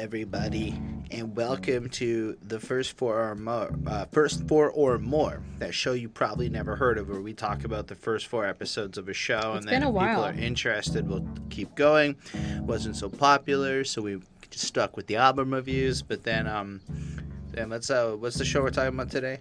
everybody, and welcome to the first four or more, uh, first four or more. That show you probably never heard of, where we talk about the first four episodes of a show, It's and then been a if people are interested, we'll keep going. Wasn't so popular, so we just stuck with the album reviews. But then, um, then let's uh, what's the show we're talking about today?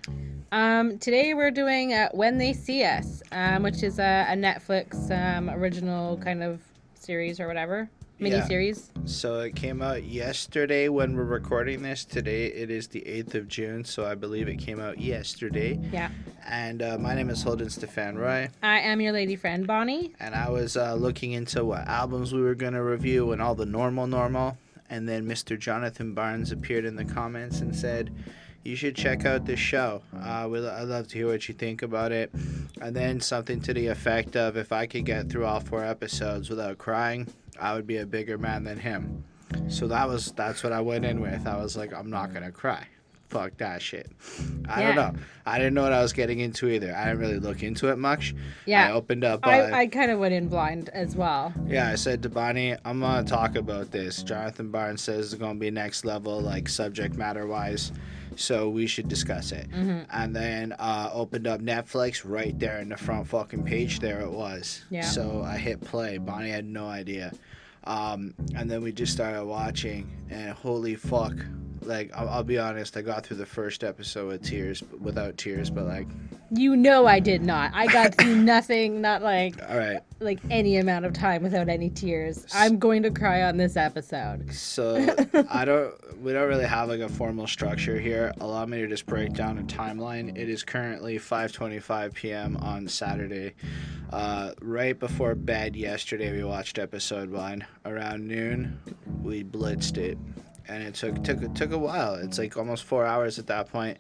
Um, today we're doing uh, When They See Us, um, which is a, a Netflix um, original kind of series or whatever, mini Yeah. series. So it came out yesterday when we're recording this. Today it is the 8th of June, so I believe it came out yesterday. Yeah. And uh, my name is Holden Stefan Roy, I am your lady friend Bonnie. and I was uh, looking into what albums we were going to review and all the normal, normal. And then Mr. Jonathan Barnes appeared in the comments and said, You should check out this show. Uh, we'd, I'd love to hear what you think about it. And then something to the effect of, If I could get through all four episodes without crying, I would be a bigger man than him. So that was that's what I went in with. I was like, I'm not gonna cry. Fuck that shit. I don't know. I didn't know what I was getting into either. I didn't really look into it much. Yeah. I opened up. Uh, I, I kind of went in blind as well. yeah, I said to Bonnie, I'm gonna talk about this. Jonathan Barnes says it's gonna be next level, like subject matter wise. So we should discuss it. hmm And then uh, opened up Netflix right there in the front fucking page. There it was. Yeah. So I hit play. Bonnie had no idea. Um, and then we just started watching, and holy fuck! Like I'll, I'll be honest, I got through the first episode with tears, without tears, but like, You know I did not. I got through nothing, not like all right. like any amount of time without any tears. I'm going to cry on this episode. So I don't. We don't really have like a formal structure here. Allow me to just break down a timeline. It is currently 5:25 p.m. on Saturday. Uh, right before bed yesterday, we watched episode one. Around noon, we blitzed it, and it took took took a while. It's like almost four hours at that point.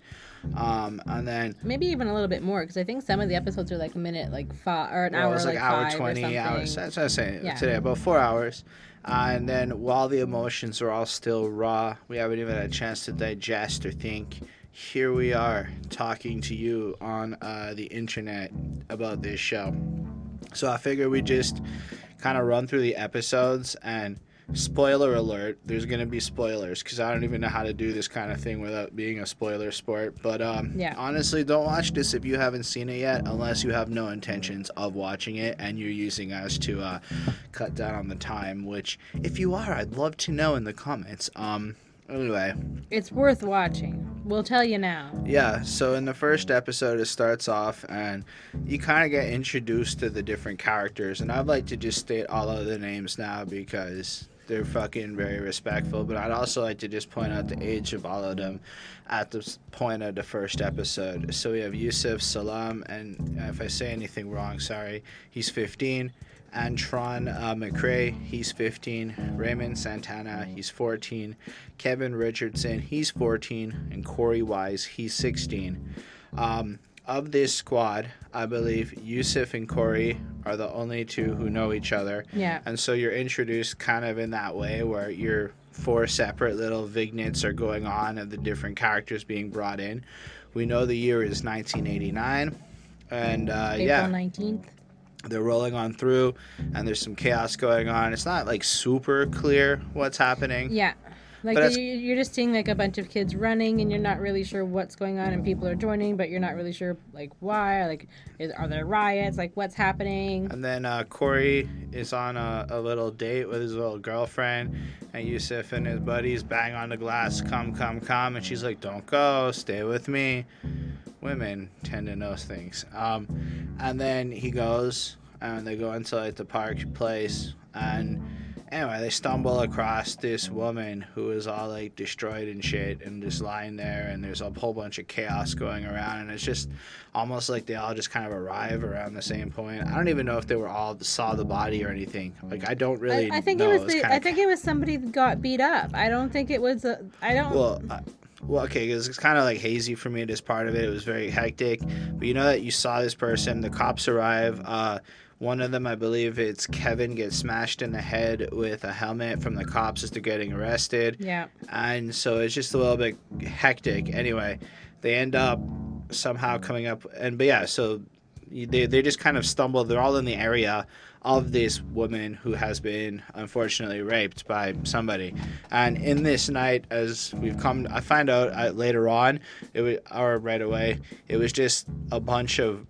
Um, and then Maybe even a little bit more because I think some of the episodes are like a minute, like five or an Well, hour, it was like, like hour 20 hours that's what i'm saying Yeah. today about four hours uh, and then while the emotions are all still raw we haven't even had a chance to digest or think here we are talking to you on uh, the internet about this show so i figured we just kind of run through the episodes and spoiler alert there's going to be spoilers because i don't even know how to do this kind of thing without being a spoiler sport but um, Yeah. honestly don't watch this if you haven't seen it yet unless you have no intentions of watching it and you're using us to uh, cut down on the time which if you are i'd love to know in the comments um anyway It's worth watching. We'll tell you now. yeah, so in the first episode, it starts off and you kind of get introduced to the different characters. And I'd like to just state all of the names now because they're fucking very respectful. But I'd also like to just point out the age of all of them at the point of the first episode. So we have Yusef Salaam, and if I say anything wrong, sorry, he's 15. Antron uh, McCray, he's 15. Raymond Santana, he's 14. Kevin Richardson, he's 14. And Korey Wise, he's 16. Um, of this squad, I believe Yusef and Korey are the only two who know each other. Yeah. And so you're introduced kind of in that way where your four separate little vignettes are going on of the different characters being brought in. We know the year is 1989. And uh, April yeah, 19th. they're rolling on through and there's some chaos going on. It's not like super clear what's happening. Yeah. Like But you're just seeing like a bunch of kids running, and you're not really sure what's going on, and people are joining, but you're not really sure like why. Like, is, are there riots? Like, what's happening? And then uh, Korey is on a, a little date with his little girlfriend, and Yusef and his buddies bang on the glass, come, come, come, and she's like, "Don't go, stay with me." Women tend to know things. Um, and then he goes, and they go into like the park place, and anyway, they stumble across this woman who is all like destroyed and shit, and just lying there, and there's a whole bunch of chaos going around, and it's just almost like they all just kind of arrive around the same point. I don't even know if they were all saw the body or anything. Like I don't really. I, I think know. it was It's the, I think it was somebody got beat up. I don't think it was. A, I don't. Well, I, well, okay, because it's kind of like hazy for me. This part of it, it was very hectic. But you know that you saw this person. The cops arrive. Uh, one of them, I believe it's Kevin, gets smashed in the head with a helmet from the cops as they're getting arrested. yeah. and so it's just a little bit hectic. Anyway, they end up somehow coming up, and but yeah, so they they just kind of stumble. They're all in the area of this woman who has been unfortunately raped by somebody. And in this night, as we've come, I find out uh, later on, it was or right away, it was just a bunch of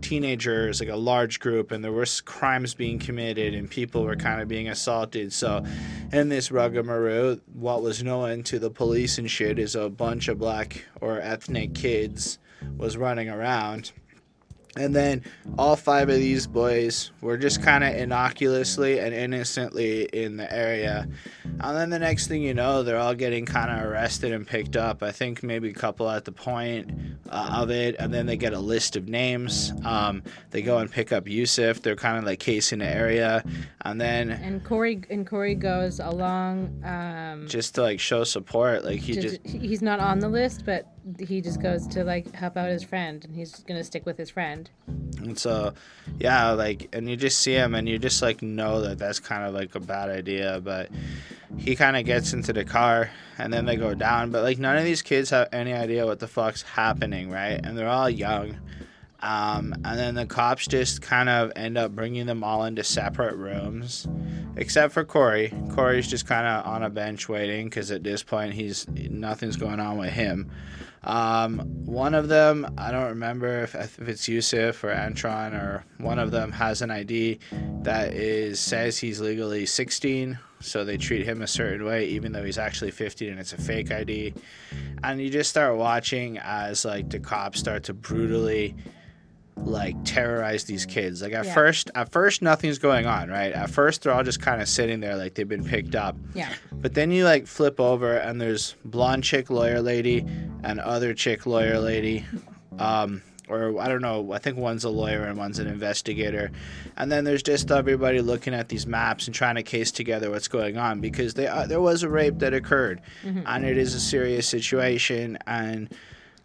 teenagers, like a large group, and there were crimes being committed and people were kind of being assaulted. So, in this Ruggamaroo, what was known to the police and shit is a bunch of black or ethnic kids was running around and then all five of these boys were just kind of innocuously and innocently in the area. And then the next thing you know, they're all getting kind of arrested and picked up. I think maybe a couple at the point uh, of it. And then they get a list of names. Um, they go and pick up Yusef. They're kind of like casing the area. And then. And Korey and Korey goes along. Um, just to like show support. Like he just. He's not on the list, but he just goes to like help out his friend and he's gonna stick with his friend and so yeah like and you just see him and you just like know that that's kind of like a bad idea but he kind of gets into the car and then they go down but like none of these kids have any idea what the fuck's happening right and they're all young um, and then the cops just kind of end up bringing them all into separate rooms, except for Korey. Korey's just kind of on a bench waiting because at this point he's nothing's going on with him. Um, one of them, I don't remember if, if it's Yusef or Antron, or one of them has an ID that is says he's legally 16, so they treat him a certain way, even though he's actually 15 and it's a fake ID. And you just start watching as like the cops start to brutally like terrorize these kids. Like at yeah. first, at first nothing's going on, right? At first they're all just kind of sitting there like they've been picked up. Yeah. But then you like flip over and there's blonde chick lawyer lady and other chick lawyer lady. Um, or I don't know, I think one's a lawyer and one's an investigator. And then there's just everybody looking at these maps and trying to case together what's going on because they, uh, there was a rape that occurred mm-hmm. and it is a serious situation and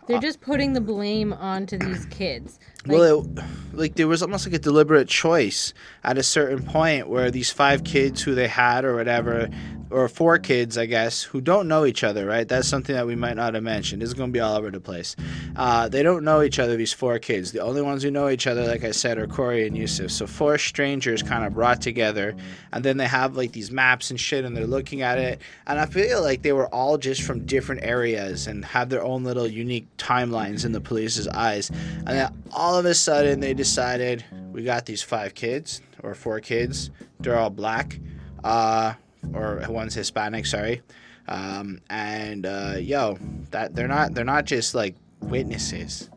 they're just putting the blame onto these kids. Like, well, it, like there was almost like a deliberate choice at a certain point where these five kids who they had or whatever, or four kids, I guess, who don't know each other, right? That's something that we might not have mentioned. This is going to be all over the place. Uh, they don't know each other, these four kids. The only ones who know each other, like I said, are Korey and Yusef. So four strangers kind of brought together, and then they have like these maps and shit, and they're looking at it. And I feel like they were all just from different areas and have their own little unique timelines in the police's eyes. And then all of a sudden, they decided we got these five kids or four kids. They're all black. Uh, or one's Hispanic, sorry. Um, and uh, yo, that they're not they're not just like witnesses.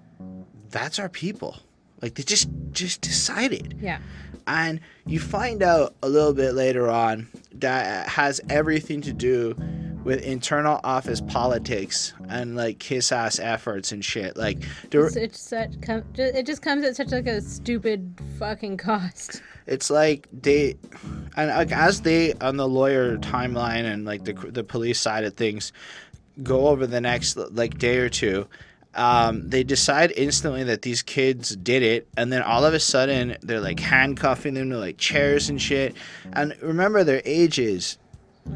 That's our people. Like they just just decided. Yeah. And you find out a little bit later on that has everything to do with internal office politics and like kiss ass efforts and shit. Like it's, it's such it just comes at such like a stupid fucking cost. It's like they and like as they on the lawyer timeline and like the the police side of things go over the next like day or two. Um, they decide instantly that these kids did it, and then all of a sudden they're like handcuffing them to like chairs and shit. And remember their ages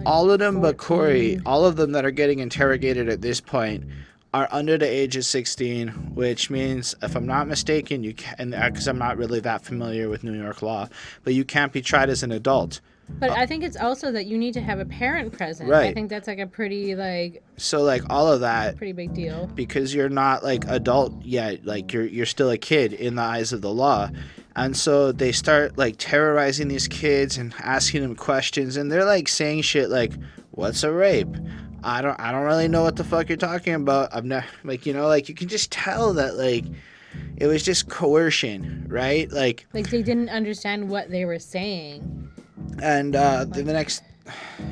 all of them 14. but Korey, all of them that are getting interrogated at this point are under the age of 16, which means, if I'm not mistaken, you can, because I'm not really that familiar with New York law, but you can't be tried as an adult. But uh, I think it's also that you need to have a parent present. Right. I think that's like a pretty like. So like all of that. Pretty big deal. Because you're not like adult yet, like you're you're still a kid in the eyes of the law, and so they start like terrorizing these kids and asking them questions, and they're like saying shit like, "What's a rape?" I don't I don't really know what the fuck you're talking about. I'm not like you know like you can just tell that like it was just coercion, right? Like like they didn't understand what they were saying. And uh, like, the next,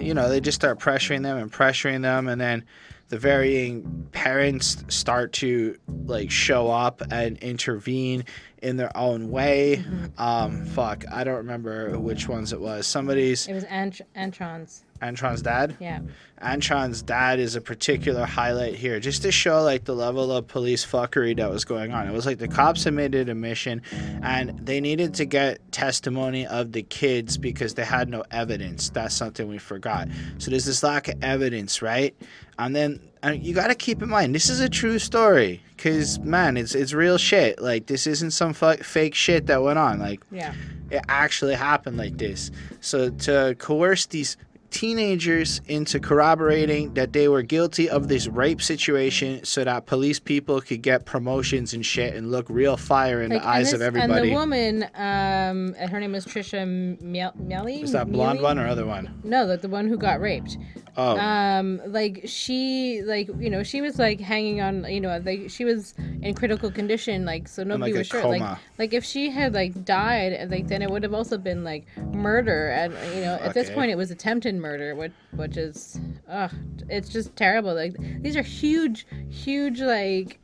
you know, they just start pressuring them and pressuring them, and then the varying parents start to like show up and intervene in their own way. Mm-hmm. Um, fuck, I don't remember which ones it was. Somebody's. It was Ant- Antron's. Antron's dad. Yeah. Antron's dad is a particular highlight here, just to show like the level of police fuckery that was going on. It was like the cops had made it a mission, and they needed to get testimony of the kids because they had no evidence. That's something we forgot. So there's this lack of evidence, right? And then and you got to keep in mind this is a true story because man it's it's real shit like this isn't some fu- fake shit that went on like Yeah. it actually happened like this so to coerce these teenagers into corroborating that they were guilty of this rape situation so that police people could get promotions and shit and look real fire in Like, the eyes and of everybody And the woman, um, her name was Trisha. Meili? is that blonde one or other one? No, the, the one who got raped. Oh, um like she like you know she was like hanging on you know like she was in critical condition like so nobody like was sure. Like coma. like if she had like died like then it would have also been like murder. And you know at this point it was attempted murder which which is uh it's just terrible. Like these are huge huge like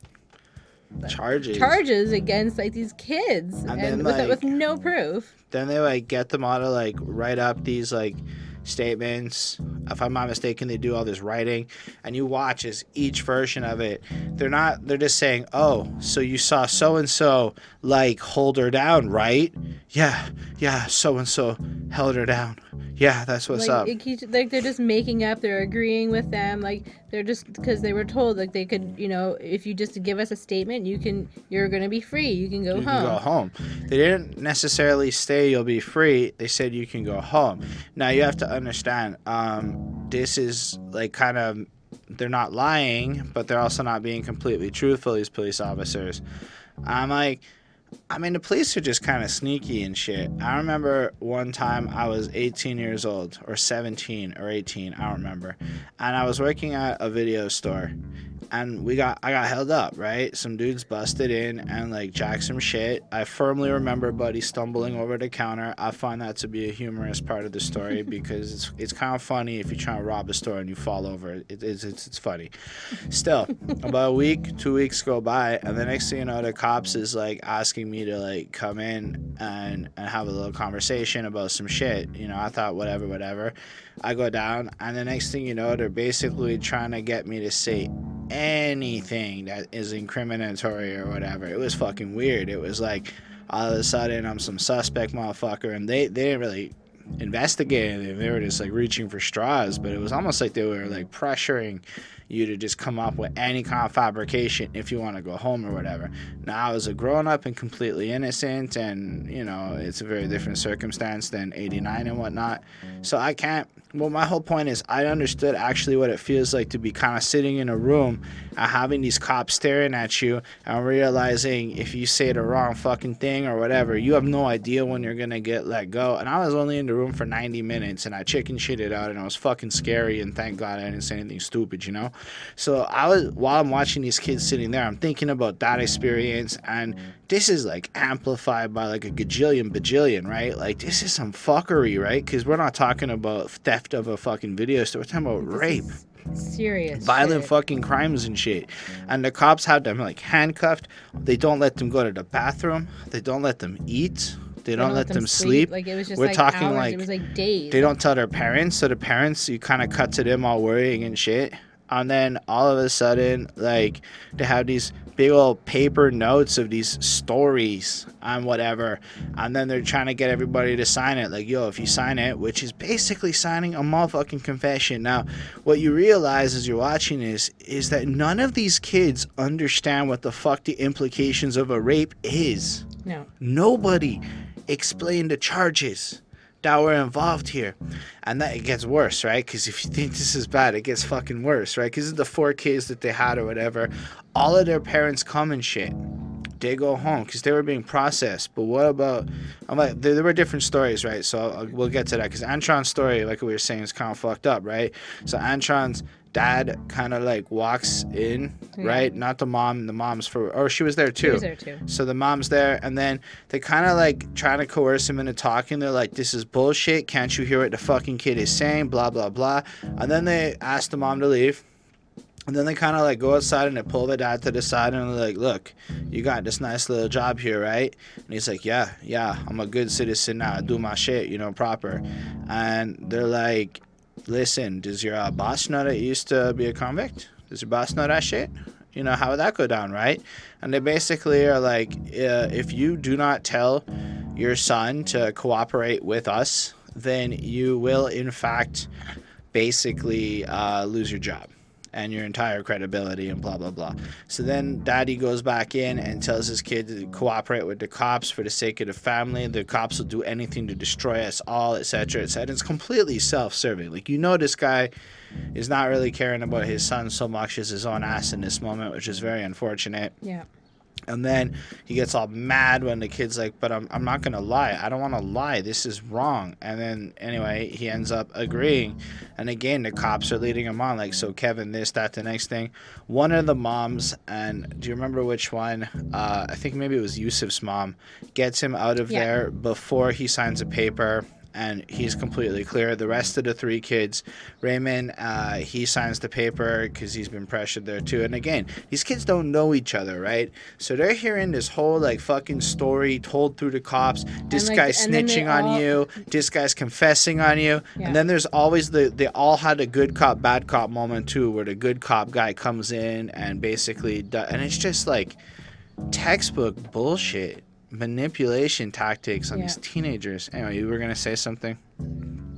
charges. charges against like these kids. And, then, with, like- with no proof. then they like get them all to like write up these like statements. If i'm not mistaken they do all this writing and you watch as each version of it they're not they're just saying oh so you saw so and so like hold her down right? Yeah yeah so and so held her down yeah that's what's like up it keeps, like they're just making up they're agreeing with them like they're just because they were told like they could you know if you just give us a statement you can you're gonna be free you can go you home can go home. They didn't necessarily say you'll be free. They said you can go home. Now you have to understand. Um, this is like kind of they're not lying, but they're also not being completely truthful. These police officers. I'm like. I mean, the police are just kind of sneaky and shit. I remember one time I was 18 years old, or 17 or 18, I don't remember, and I was working at a video store, and we got I got held up, right? Some dudes busted in and like jacked some shit. I firmly remember Buddy stumbling over the counter. I find that to be a humorous part of the story because it's it's kind of funny if you try to rob a store and you fall over. It, it's, it's it's funny. Still, about a week, two weeks go by, and the next thing you know, the cops is like asking me to like come in and and have a little conversation about some shit. You know, I thought whatever, whatever. I go down, and the next thing you know, they're basically trying to get me to say anything that is incriminatory or whatever. It was fucking weird. It was like all of a sudden I'm some suspect motherfucker, and they they didn't really investigate anything. They were just like reaching for straws, but it was almost like they were like pressuring you to just come up with any kind of fabrication if you want to go home or whatever. Now I was a grown up and completely innocent, and you know it's a very different circumstance than '89 and whatnot. So I can't. Well, my whole point is I understood actually what it feels like to be kind of sitting in a room and having these cops staring at you and realizing if you say the wrong fucking thing or whatever, you have no idea when you're gonna get let go. And I was only in the room for 90 minutes and I chicken shitted out and it was fucking scary and thank God I didn't say anything stupid, you know? So I was while I'm watching these kids sitting there, I'm thinking about that experience and this is like amplified by like a gajillion bajillion, right? Like this is some fuckery, right? Because we're not talking about theft of a fucking video store. We're talking about rape, serious violent shit. fucking crimes and shit. And the cops have them like handcuffed. They don't let them go to the bathroom. They don't let them eat. They don't, let, them, sleep. like it was just We're like talking hours. like it was like days they don't tell their parents, so the parents you kind of cut to them all worrying and shit. And then all of a sudden, like they have these big old paper notes of these stories and whatever, and then they're trying to get everybody to sign it. Like, yo, if you sign it, which is basically signing a motherfucking confession. Now, what you realize as you're watching is is that none of these kids understand what the fuck the implications of a rape is no nobody explained the charges that were involved here. And that it gets worse right? Because if you think this is bad it gets fucking worse right? Because the four kids that they had or whatever all of their parents come and shit. They go home because they were being processed. But what about i'm like there, there were different stories right? So I'll, we'll get to that. Because antron's story like we were saying is kind of fucked up right? So antron's dad kind of like walks in Yeah. right not the mom the mom's for or she was there too she was there too so the mom's there, and then they kind of like trying to coerce him into talking. They're like, "This is bullshit. Can't you hear what the fucking kid is saying?" Blah blah blah. And then they ask the mom to leave. And then they kind of like go outside and they pull the dad to the side and they're like, "Look, you got this nice little job here, right?" And he's like, "Yeah, yeah, I'm a good citizen now. I do my shit, you know, proper." And they're like, "Listen, does your uh, boss know that you used to be a convict? Does your boss know that shit?" you know how would that go down right and they basically are like uh, if you do not tell your son to cooperate with us then you will in fact basically uh, lose your job and your entire credibility and blah blah blah. So then daddy goes back in and tells his kid to cooperate with the cops for the sake of the family. The cops will do anything to destroy us all, etc. etc. It's completely self-serving. Like you know this guy is not really caring about his son so much as his own ass in this moment, which is very unfortunate. Yeah. And then he gets all mad when the kid's like, But I'm, I'm not going to lie. I don't want to lie. This is wrong. And then, anyway, he ends up agreeing. And again, the cops are leading him on. Like, so Kevin, this, that, the next thing. One of the moms, and do you remember which one? Uh, I think maybe it was Yusef's mom, gets him out of Yeah. there before he signs a paper. And he's completely clear. The rest of the three kids, Raymond, uh, he signs the paper because he's been pressured there too. And again, these kids don't know each other, right? So they're hearing this whole like fucking story told through the cops. This like, guy's and then snitching on all- you. This guy's confessing on you. Yeah. And then there's always the they all had a good cop bad cop moment too, where the good cop guy comes in and basically and it's just like textbook bullshit manipulation tactics on Yeah. these teenagers. Anyway, you were gonna say something.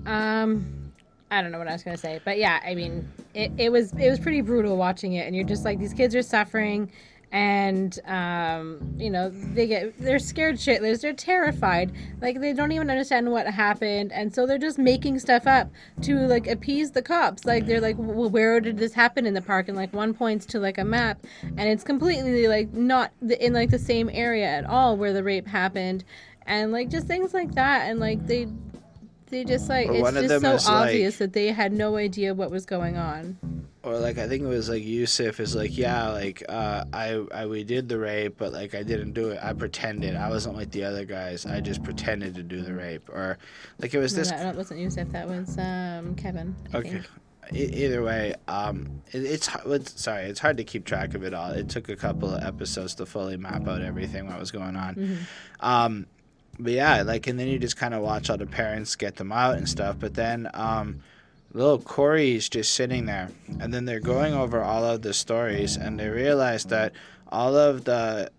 Um, I don't know what I was gonna say, but yeah, I mean, it, it was it was pretty brutal watching it, and you're just like these kids are suffering, and um, you know they get they're scared shitless, they're terrified, like they don't even understand what happened, and so they're just making stuff up to like appease the cops. Like they're like, well, where did this happen in the park? And like one points to like a map, and it's completely like not in like the same area at all where the rape happened. And like just things like that, and like they they just like Or it's just so is, like- obvious that they had no idea what was going on. Or like I think it was like Yusef is like, yeah, like uh, I I we did the rape, but like I didn't do it. I pretended. I wasn't like the other guys. I just pretended to do the rape. Or like it was No, this that, that wasn't Yusef. That was um, Kevin. I Okay. think. Either way, um, it, it's, it's sorry, it's hard to keep track of it all. It took a couple of episodes to fully map out everything what was going on. Mhm. Um, but yeah, like, and then you just kind of watch all the parents get them out and stuff. But then, um, little Corey's just sitting there, and then they're going over all of the stories, and they realize that all of the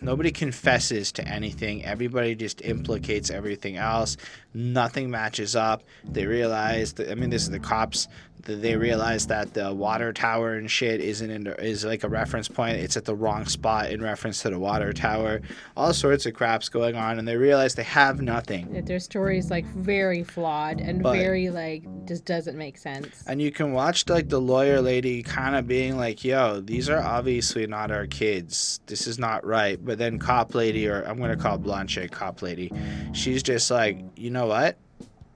nobody confesses to anything. Everybody just implicates everything else. Nothing matches up. They realize that I mean, this is the cops. They realize that the water tower and shit isn't in the, is like a reference point. It's at the wrong spot in reference to the water tower. All sorts of craps going on, and they realize they have nothing. That their story is like very flawed and But- very like just doesn't make sense. And you can watch like the lawyer lady kind of being like, "Yo, these are obviously not our kids. This is not right." But then cop lady, or I'm gonna call Blanche cop lady, she's just like, "You know what?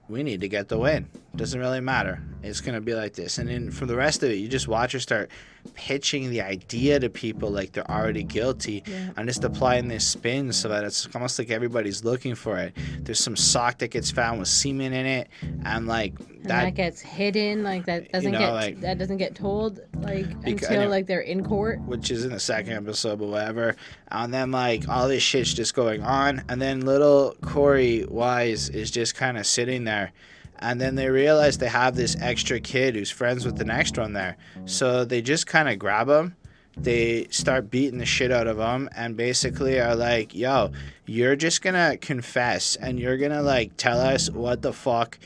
We need to get the win. Doesn't really matter. It's gonna be like this." And then for the rest of it, you just watch her start pitching the idea to people like they're already guilty Yeah. and just applying this spin so that it's almost like everybody's looking for it. There's some sock that gets found with semen in it, and like And that, that gets hidden, like that doesn't know, get like- that doesn't get told like Bec- I until know- like they're in court. which is in the second episode, but whatever. And then like all this shit's just going on, and then little Korey Wise is just kind of sitting there, and then they realize they have this extra kid who's friends with the next one there, so they just kind of grab him. They start beating the shit out of him, and basically are like, "Yo, you're just gonna confess, and you're gonna like tell us what the fuck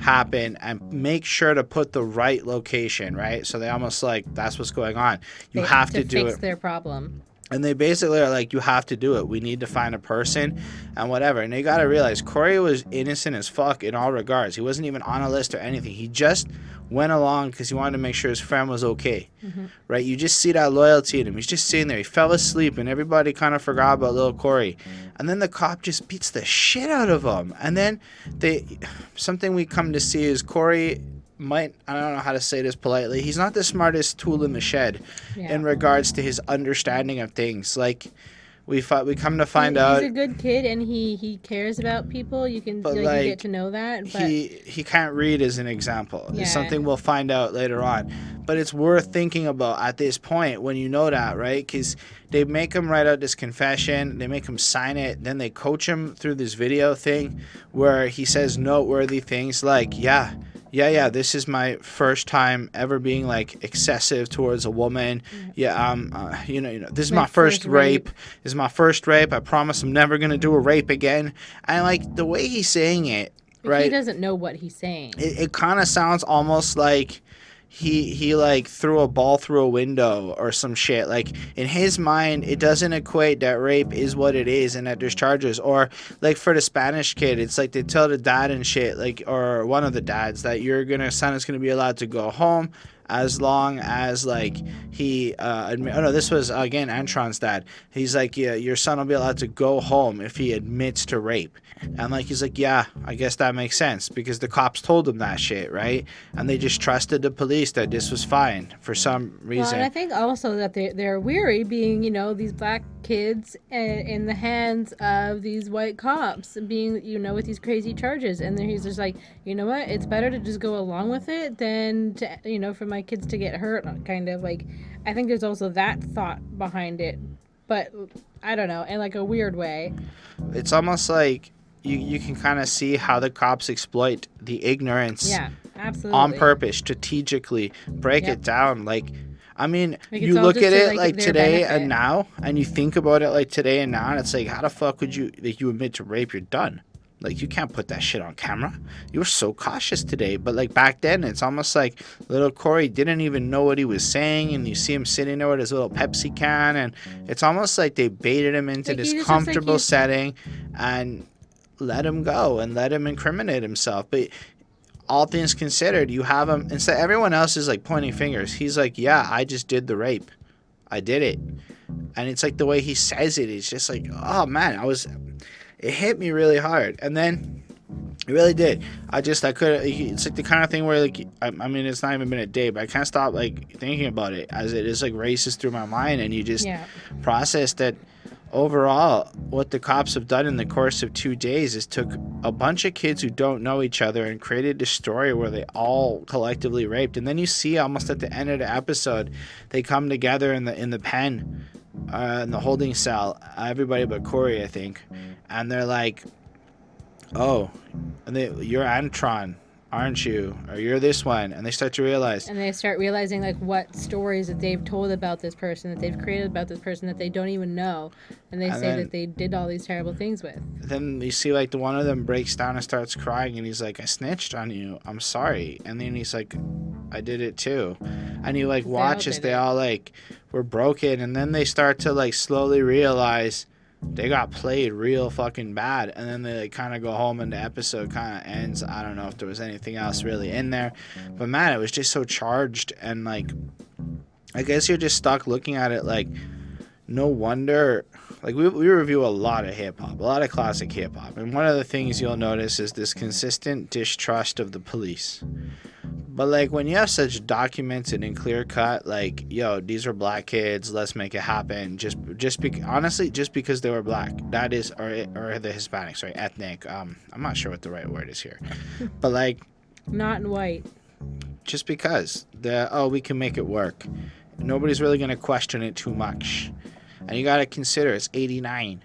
happened, and make sure to put the right location, right?" So they almost like that's what's going on. You They- have to, do fix it. their problem. And they basically are like, you have to do it. We need to find a person and whatever. And they got to realize Korey was innocent as fuck in all regards. He wasn't even on a list or anything. He just went along because he wanted to make sure his friend was okay. Mm-hmm. Right? You just see that loyalty in him. He's just sitting there. He fell asleep and everybody kind of forgot about little Korey. And then the cop just beats the shit out of him. And then they, something we come to see is Korey might, I don't know how to say this politely, he's not the smartest tool in the shed Yeah. in regards to his understanding of things. Like we fi- we come to find He- out he's a good kid and he he cares about people. You can But, like, you get to know that. But he he can't read as an example. Yeah. It's something we'll find out later on. But it's worth thinking about at this point when you know that, right? Because they make him write out this confession, they make him sign it, then they coach him through this video thing where he says noteworthy things like, "Yeah." Yeah, yeah, this is my first time ever being like excessive towards a woman. Yeah, um, uh, you know, you know, this is my, My first, first rape. rape. This is my first rape. I promise I'm never gonna do a rape again. And like the way he's saying it, he right? He doesn't know what he's saying. it, it kind of sounds almost like he he like threw a ball through a window or some shit. Like in his mind, it doesn't equate that rape is what it is and that there's charges. Or like for the Spanish kid, it's like they tell the dad and shit, like or one of the dads that your gonna son is gonna be allowed to go home as long as like he uh admit, oh no this was again Antron's dad. He's like yeah your son will be allowed to go home if he admits to rape. And like he's like yeah I guess that makes sense because the cops told him that shit right? And they just trusted the police that this was fine for some Well, reason. and I think also that they they're weary being, you know, these black kids i- in the hands of these white cops, being, you know, with these crazy charges, and then he's just like, you know what, it's better to just go along with it than to, you know, for my kids to get hurt, kind of like. I think there's also that thought behind it, but I don't know, in like a weird way. it's almost like you, you can kind of see how the cops exploit the ignorance Yeah, absolutely. on purpose strategically break Yep. it down like i mean Like, you look at it like, like today benefit. and now and you think about it like today and now and it's like how the fuck would you like you admit to rape you're done like you can't put that shit on camera you were so cautious today but like back then it's almost like little korey didn't even know what he was saying and you see him sitting there with his little pepsi can and it's almost like they baited him into Like, this looks like comfortable setting and let him go and let him incriminate himself but all things considered, you have him instead. Everyone else is like pointing fingers. He's like, "Yeah, I just did the rape. I did it," and it's like the way he says it. It's just like, "Oh man, I was." It hit me really hard, and then it really did. I just I could. It's like the kind of thing where like I, I mean, it's not even been a day, but I can't stop like thinking about it as it is like races through my mind, and you just Yeah. process that overall what the cops have done in the course of two days is took a bunch of kids who don't know each other and created this story where they all collectively raped and then you see almost at the end of the episode they come together in the in the pen uh, in the holding cell everybody but korey i think. And they're like oh and they, you're antron aren't you? Or you're this one. And they start to realize and they start realizing like what stories that they've told about this person that they've created about this person that they don't even know. And they And say that they did all these terrible things with. Then you see like the one of them breaks down and starts crying and he's like i snitched on you. I'm sorry. And then he's like i did it too. And you like They watch as they all like were broken. And then they start to like slowly realize they got played real fucking bad and then they kind of go home and the episode kind of ends. I don't know if there was anything else really in there but man it was just so charged and like i guess you're just stuck looking at it like no wonder like we, we review a lot of hip hop, a lot of classic hip hop, and one of the things you'll notice is this consistent distrust of the police. But like when you have such documented and clear cut, like yo, these are black kids, let's make it happen. Just just be honestly, just because they were black, that is or or the Hispanic, sorry, ethnic. Um, I'm not sure what the right word is here, but like not in white just because the oh we can make it work nobody's really going to question it too much and you got to consider it's 89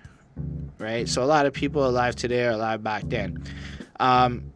right? So a lot of people alive today are alive back then. Um,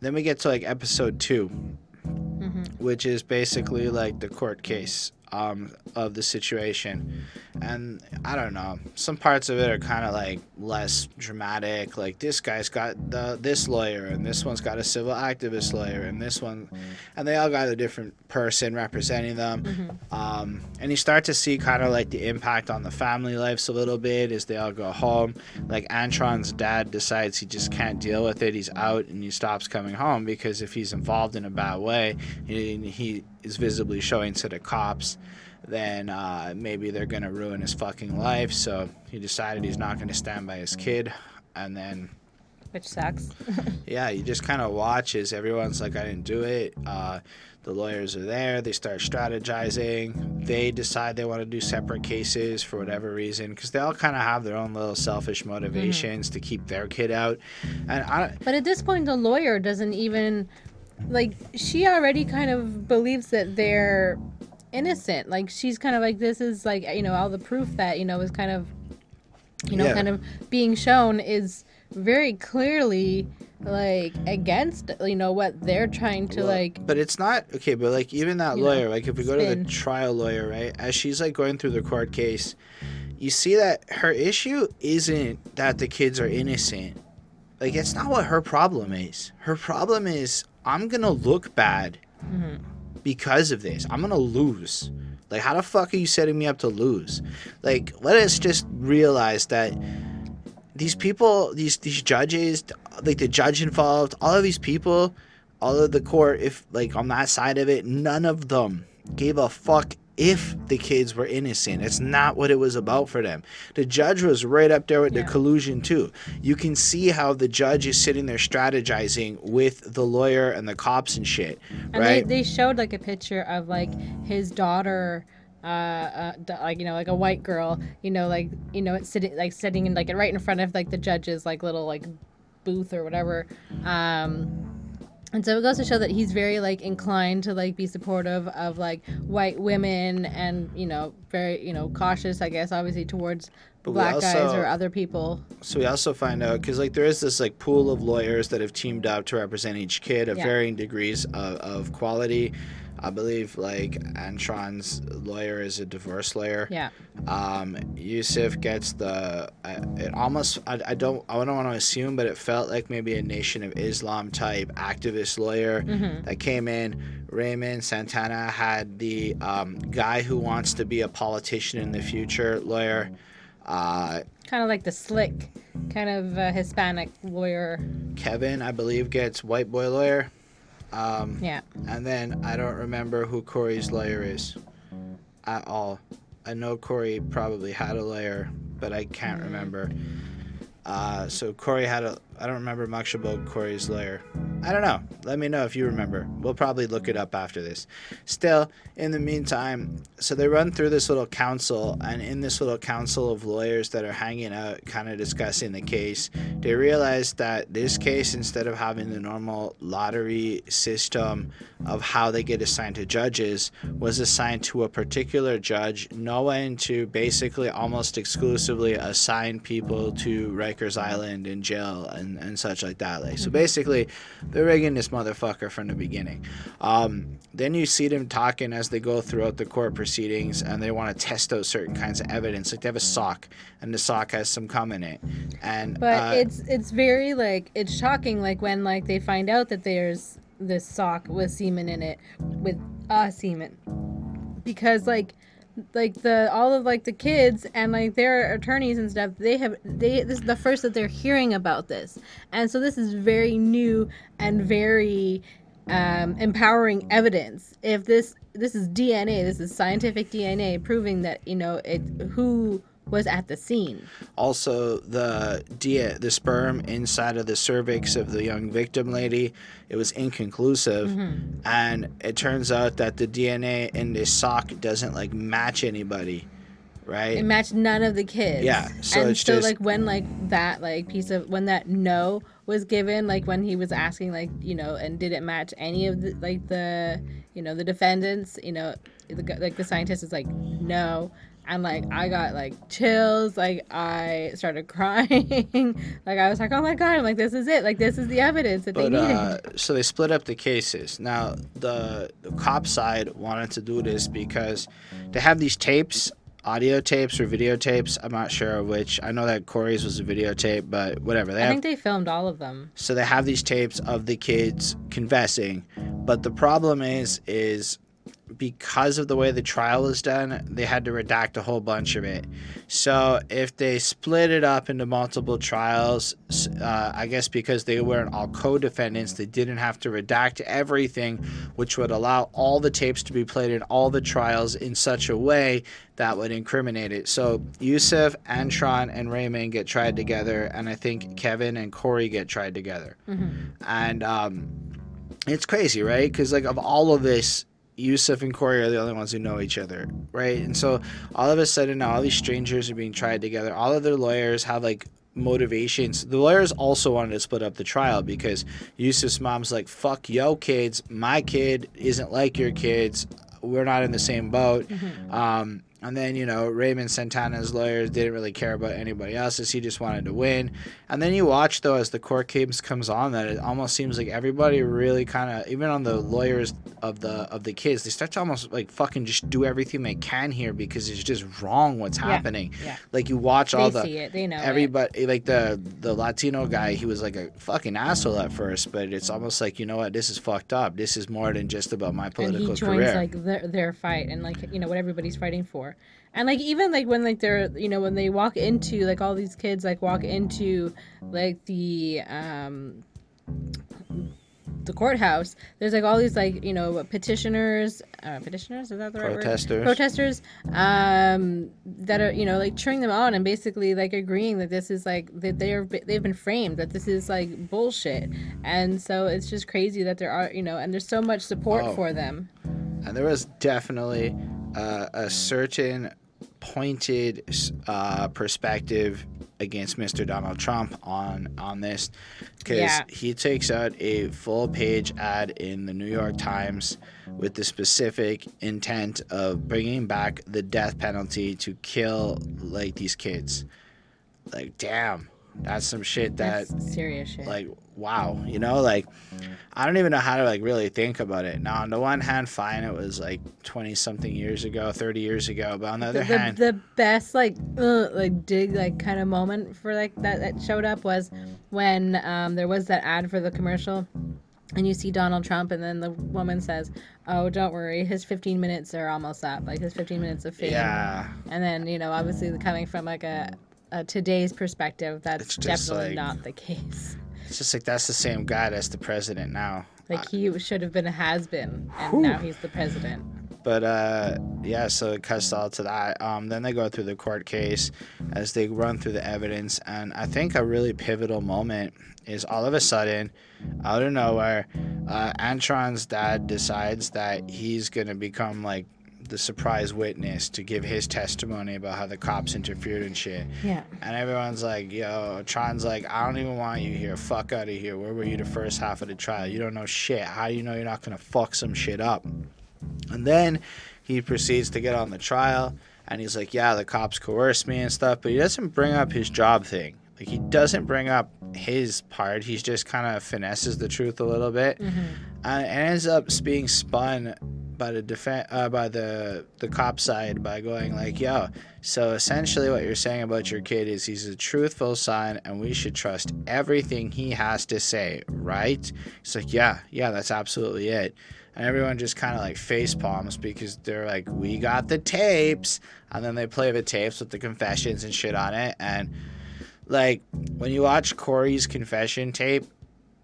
then we get to like episode 2 hmm which is basically like the court case um, of the situation. And I don't know, some parts of it are kind of like less dramatic. Like this guy's got the this lawyer, and this one's got a civil activist lawyer, and this one, and they all got a different person representing them. hmm Um, and you start to see kind of like the impact on the family lives a little bit as they all go home. Like Antron's dad decides he just can't deal with it. He's out and he stops coming home because if he's involved in a bad way, he, he is visibly showing to the cops, then uh, maybe they're gonna ruin his fucking life. So he decided he's not gonna stand by his kid, and then which sucks yeah, you just kind of watch as everyone's like, I didn't do it. Uh, the lawyers are there. They start strategizing. They decide they want to do separate cases for whatever reason because they all kind of have their own little selfish motivations to keep their kid out. And I, But at this point, the lawyer doesn't even like. She already kind of believes that they're innocent. Like she's kind of like this is like you know all the proof that you know is kind of you know Yeah. kind of being shown is very clearly like against you know what they're trying to Well, like But it's not okay. But like even that you know, lawyer, like if we go to the trial lawyer, right? As she's like going through the court case, you see that her issue isn't that the kids are innocent. Like it's not what her problem is. Her problem is I'm gonna look bad mhm. because of this. I'm gonna lose. Like, how the fuck are you setting me up to lose? Like, let us just realize that these people, these these judges, like the judge involved, all of these people, all of the court, if like on that side of it, none of them gave a fuck if the kids were innocent. It's not what it was about for them. The judge was right up there with Yeah. the collusion too. You can see how the judge is sitting there strategizing with the lawyer and the cops and shit, And right? they, they showed like a picture of like his daughter, uh, uh, like you know, like a white girl, you know, like you know, it's sitting like sitting in like right in front of like the judge's like little like booth or whatever. Um, and so it goes to show that he's very like inclined to like be supportive of like white women and you know very you know cautious I guess obviously towards But black guys or other people. So we also find out because like there is this like pool of lawyers that have teamed up to represent each kid of Yeah. varying degrees of, of quality. I believe like Antron's lawyer is a divorce lawyer. Yeah. Um, Yusef gets the. I it almost. I, I don't. I don't want to assume, but it felt like maybe a Nation of Islam type activist lawyer Mm-hmm. that came in. Raymond Santana had the um, guy who wants to be a politician in the future lawyer. Uh, Kind of like the slick, kind of uh, Hispanic lawyer. Kevin, I believe, gets white boy lawyer. Um, Yeah. and then I don't remember who Korey's lawyer is at all. I know Korey probably had a lawyer, but I can't remember. Uh, so Korey had a. I don't remember about Korey's lawyer. I don't know. Let me know if you remember. We'll probably look it up after this. Still, in the meantime, so they run through this little council, and in this little council of lawyers that are hanging out, kind of discussing the case, they realize that this case, instead of having the normal lottery system of how they get assigned to judges, was assigned to a particular judge, knowing to basically almost exclusively assign people to Rikers Island in jail and, and such like that. Like, so basically, they're rigging this motherfucker from the beginning. Um, then you see them talking as they go throughout the court proceedings, and they want to test out certain kinds of evidence. Like they have a sock, and the sock has some cum in it, and But uh, it's it's very like it's shocking like when like they find out that there's this sock with semen in it with uh semen because like like the all of like the kids and like their attorneys and stuff they have they this is the first that they're hearing about this. And so this is very new and very um, empowering evidence. If this this is dna this is scientific dna proving that you know it who was at the scene also the D- the sperm inside of the cervix of the young victim lady it was inconclusive Mm-hmm. and it turns out that the dna in this sock doesn't like match anybody right it matched none of the kids. Yeah, so and it's so just- like when like that like piece of when that no was given, like when he was asking like you know, and did it match any of the like the you know the defendants? You know, the, like the scientist is like no. And like I got like chills, like I started crying, like I was like, "Oh my god!" I'm like, "This is it! Like this is the evidence that they needed." uh, so they split up the cases. Now the, the cop side wanted to do this because they have these tapes, audio tapes or videotapes. I'm not sure which. I know that Korey's was a videotape, but whatever. They I have think they filmed all of them. so they have these tapes of the kids confessing, but the problem is is because of the way the trial was done, they had to redact a whole bunch of it. So if they split it up into multiple trials, uh, I guess because they weren't all co-defendants, they didn't have to redact everything, which would allow all the tapes to be played in all the trials in such a way that would incriminate it. So Yusef, Antron, and Raymond get tried together, and I think Kevin and Korey get tried together. And um, it's crazy, right? Because like of all of this, Yusef and Korey are the only ones who know each other, right? And so all of a sudden now all these strangers are being tried together. All of their lawyers have like motivations. The lawyers also wanted to split up the trial because Yusef's mom's like, "Fuck yo kids, my kid isn't like your kids. We're not in the same boat." Um, and then, you know, Raymond Santana's lawyers didn't really care about anybody else's. He just wanted to win. And then you watch, though, as the court case comes on, that it almost seems like everybody really kind of, even on the lawyers of the of the kids, they start to almost like fucking just do everything they can here because it's just wrong what's happening. yeah. Like you watch all they the see it. They know it. everybody like the the Latino guy, he was like a fucking asshole at first, but it's almost like you know what, this is fucked up. This is more than just about my political and he joins career. like their, their fight and like you know what everybody's fighting for and like even like when like they're you know when they walk into like all these kids like walk into like the um the courthouse there's like all these like you know petitioners uh, petitioners is that the right word Protesters. protesters um that are you know like cheering them on and basically like agreeing that this is like that they're they've been framed that this is like bullshit and so it's just crazy that there are you know and there's so much support Oh. for them and there was definitely uh, a certain pointed uh, perspective against Mr. Donald Trump on on this because Yeah. he takes out a full page ad in the New York Times with the specific intent of bringing back the death penalty to kill like these kids. Like damn, that's some shit that that's serious shit. like wow you know like i don't even know how to like really think about it. Now on the one hand fine it was like 20 something years ago 30 years ago but on the the, other the, hand the best like uh, like dig like kind of moment for like that that showed up was when um there was that ad for the commercial and you see Donald Trump and then the woman says oh don't worry his 15 minutes are almost up like his 15 minutes of fame. Yeah. And then you know obviously coming from like a, a today's perspective that's definitely like- not the case. It's just like that's the same guy that's the president now. Like he should have been a has-been and now he's the president. But uh yeah so it cuts all to that um then they go through the court case as they run through the evidence and i think a really pivotal moment is all of a sudden out of nowhere uh antron's dad decides that he's gonna become like the surprise witness to give his testimony about how the cops interfered and shit yeah and everyone's like, yo, Tron's like, I don't even want you here. Fuck out of here. Where were you the first half of the trial? You don't know shit. How do you know you're not going to fuck some shit up? And then he proceeds to get on the trial and he's like, yeah, the cops coerced me and stuff, but he doesn't bring up his job thing. Like, he doesn't bring up his part. He's just kind of finesses the truth a little bit. Mm-hmm. And it ends up being spun by the uh, by the the cop side by going like, "Yo, so essentially what you're saying about your kid is he's a truthful son, and we should trust everything he has to say, right?" It's like, "Yeah, yeah, that's absolutely it." And everyone just kind of like face palms because they're like, "We got the tapes," and then they play the tapes with the confessions and shit on it, and like when you watch Korey's confession tape,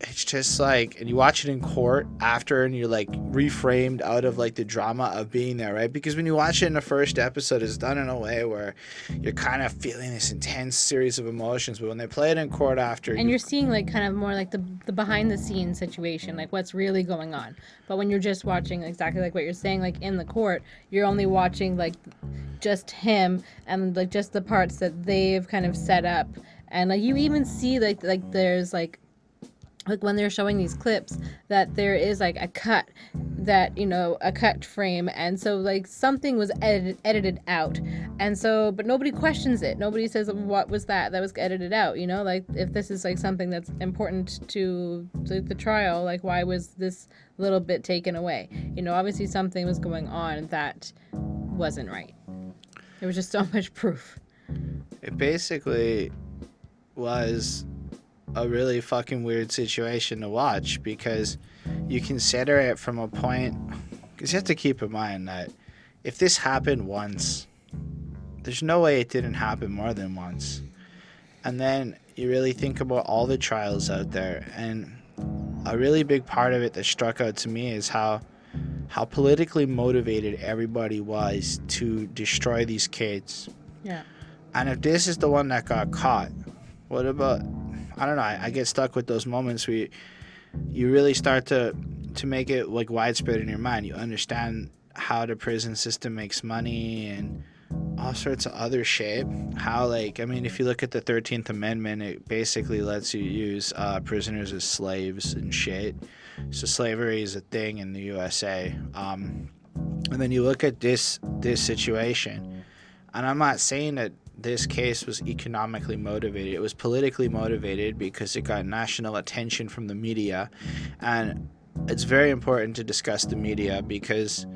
it's just like and you watch it in court after and you're like reframed out of like the drama of being there right? Because when you watch it in the first episode it's done in a way where you're kind of feeling this intense series of emotions but when they play it in court after and you- you're seeing like kind of more like the the behind the scenes situation like what's really going on. But when you're just watching exactly like what you're saying like in the court you're only watching like just him and like just the parts that they've kind of set up. And like you even see like like there's like like when they're showing these clips that there is like a cut that you know a cut frame and so like something was edited edited out. And so but nobody questions it. Nobody says what was that that was edited out? You know like if this is like something that's important to the, the trial like why was this little bit taken away? You know obviously something was going on that wasn't right. There was just so much proof. It basically was a really fucking weird situation to watch because you consider it from a point because you have to keep in mind that if this happened once there's no way it didn't happen more than once and then you really think about all the trials out there and a really big part of it that struck out to me is how how politically motivated everybody was to destroy these kids yeah and if this is the one that got caught, what about? I don't know. I, I get stuck with those moments where you, you really start to to make it like widespread in your mind. You understand how the prison system makes money and all sorts of other shit. How like I mean, if you look at the Thirteenth Amendment, it basically lets you use uh, prisoners as slaves and shit. So slavery is a thing in the USA. Um, and then you look at this this situation And I'm not saying that this case was economically motivated. It was politically motivated because it got national attention from the media. And it's very important to discuss the media because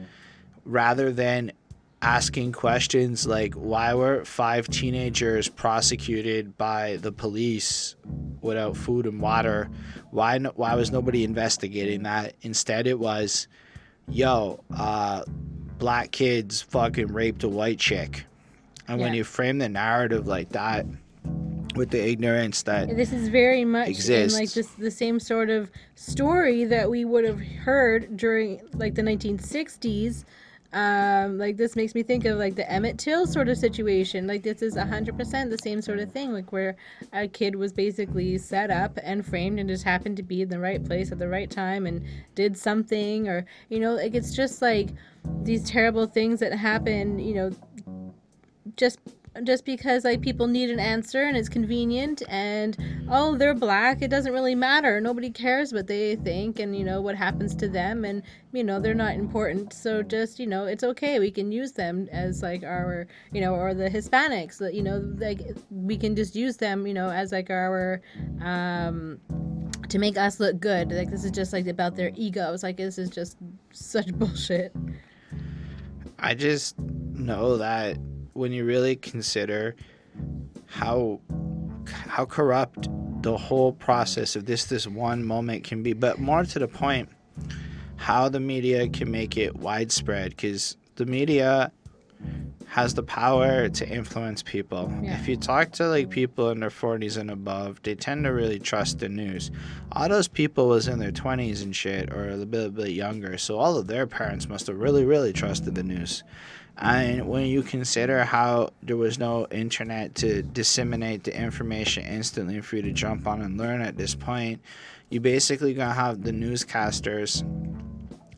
rather than asking questions like why were five teenagers prosecuted by the police without food and water why no, why was nobody investigating that instead it was yo uh, black kids fucking raped a white chick and when you frame the narrative like that with the ignorance that This is very much Exists. like this the same sort of story that we would have heard during like the 1960s. Um, like this makes me think of like the Emmett Till sort of situation. Like this is hundred percent the same sort of thing. Like where a kid was basically set up and framed and just happened to be in the right place at the right time and did something, or you know, like it's just like these terrible things that happen. You know, just just because like people need an answer and it's convenient and oh they're black it doesn't really matter. Nobody cares what they think and you know what happens to them and you know they're not important. So just you know it's okay. We can use them as like our you know or the hispanics you know like we can just use them you know as like our um to make us look good. Like this is just like about their egos. Like this is just such bullshit. I just know that when you really consider how how corrupt the whole process of this this one moment can be, but more to the point, how the media can make it widespread because the media has the power to influence people. Yeah. If you talk to like people in their 40s and above, they tend to really trust the news. All those people was in their 20s and shit or a little bit, bit younger, so all of their parents must have really really trusted the news. And when you consider how there was no internet to disseminate the information instantly for you to jump on and learn at this point, you basically gonna have the newscasters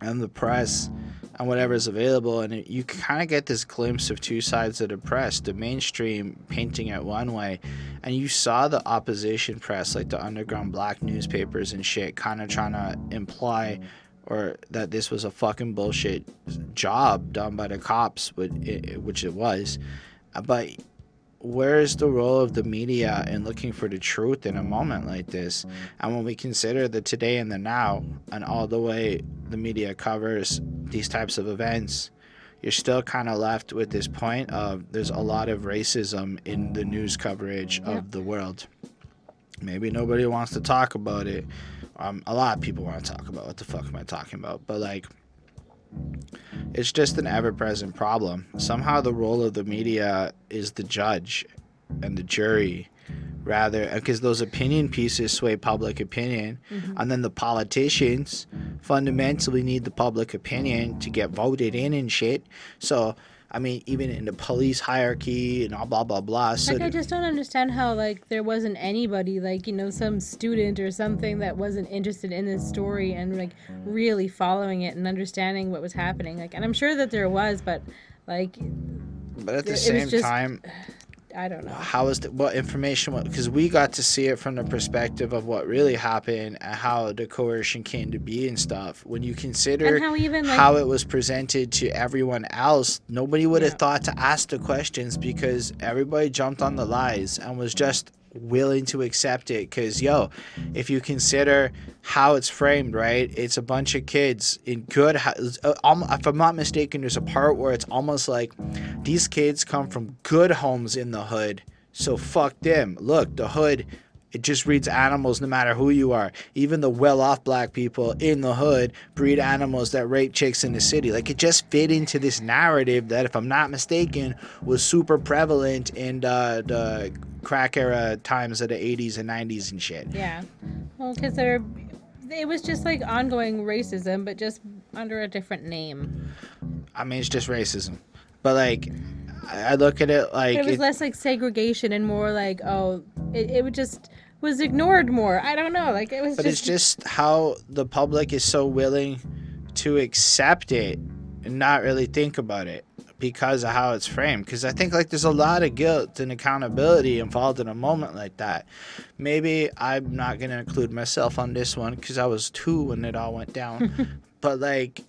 and the press and whatever is available and you kind of get this glimpse of two sides of the press the mainstream painting it one way and you saw the opposition press like the underground black newspapers and shit kind of trying to imply or that this was a fucking bullshit job done by the cops which it, was Uh, but where is the role of the media in looking for the truth in a moment like this? And when we consider the today and the now, and all the way the media covers these types of events, you're still kind of left with this point of there's a lot of racism in the news coverage Yeah. of the world. Maybe nobody wants to talk about it. Um, a lot of people want to talk about what the fuck am I talking about? But like, it's just an ever-present problem. Somehow, the role of the media is the judge and the jury, rather, because those opinion pieces sway public opinion, and then the politicians fundamentally need the public opinion to get voted in and shit. So, I mean, even in the police hierarchy and all blah blah blah. So like I just don't understand how like there wasn't anybody like you know some student or something that wasn't interested in this story and like really following it and understanding what was happening like and I'm sure that there was but like but at the it was same just- time, I don't know how is the, what information because we got to see it from the perspective of what really happened and how the coercion came to be and stuff when you consider how even like how it was presented to everyone else nobody would have Yeah. thought to ask the questions because everybody jumped on the lies and was just willing to accept it because yo if you consider how it's framed right it's a bunch of kids in good uh, if i'm not mistaken there's a part where it's almost like these kids come from good homes in the hood so fuck them. Look the hood it just breeds animals no matter who you are. Even the well off black people in the hood breed animals that rape chicks in the city. Like it just fit into this narrative that, if I'm not mistaken, was super prevalent in the, the crack era times of the 80s and 90s and shit. yeah well because they're it was just like ongoing racism but just under a different name I mean, it's just racism. But like, I look at it like. it was it- less like segregation and more like oh it, it would just was ignored more. I don't know. Like it was but it's just just how the public is so willing to accept it and not really think about it because of how it's framed. Because i think like there's a lot of guilt and accountability involved in a moment like that. Maybe i'm not going to include myself on this one because i was two when it all went down. But like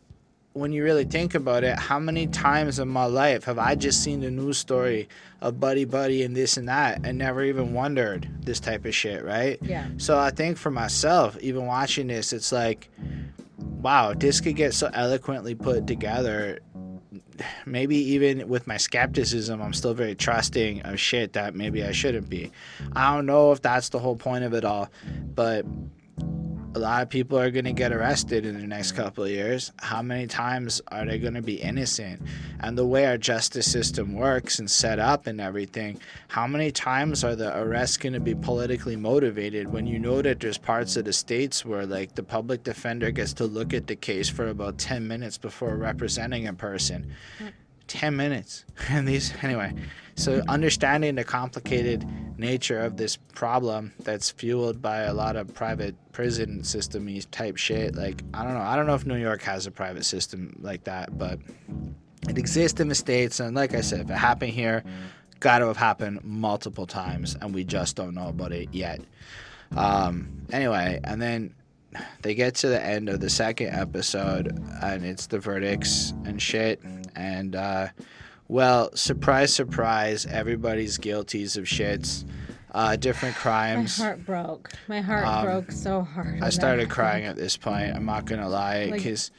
when you really think about it, how many times in my life have I just seen the news story of buddy buddy and this and that and never even wondered this type of shit, right? Yeah. So I think for myself, even watching this, it's like, wow, this could get so eloquently put together. Maybe even with my skepticism, I'm still very trusting of shit that maybe I shouldn't be. I don't know if that's the whole point of it all, but a lot of people are going to get arrested in the next couple of years. How many times are they going to be innocent? And the way our justice system works and set up and everything, how many times are the arrests going to be politically motivated when you know that there's parts of the states where like the public defender gets to look at the case for about 10 minutes before representing a person? Mm. 10 minutes. And these, anyway, so understanding the complicated nature of this problem that's fueled by a lot of private prison system type shit, like, I don't know. I don't know if New York has a private system like that, but it exists in the States. And like I said, if it happened here, got to have happened multiple times, and we just don't know about it yet. Um, anyway, and then they get to the end of the second episode and it's the verdicts and shit and uh, well surprise surprise everybody's guilties of shits uh, different crimes. My heart broke. My heart Um, broke so hard. i started crying at this point i'm not gonna lie Like- because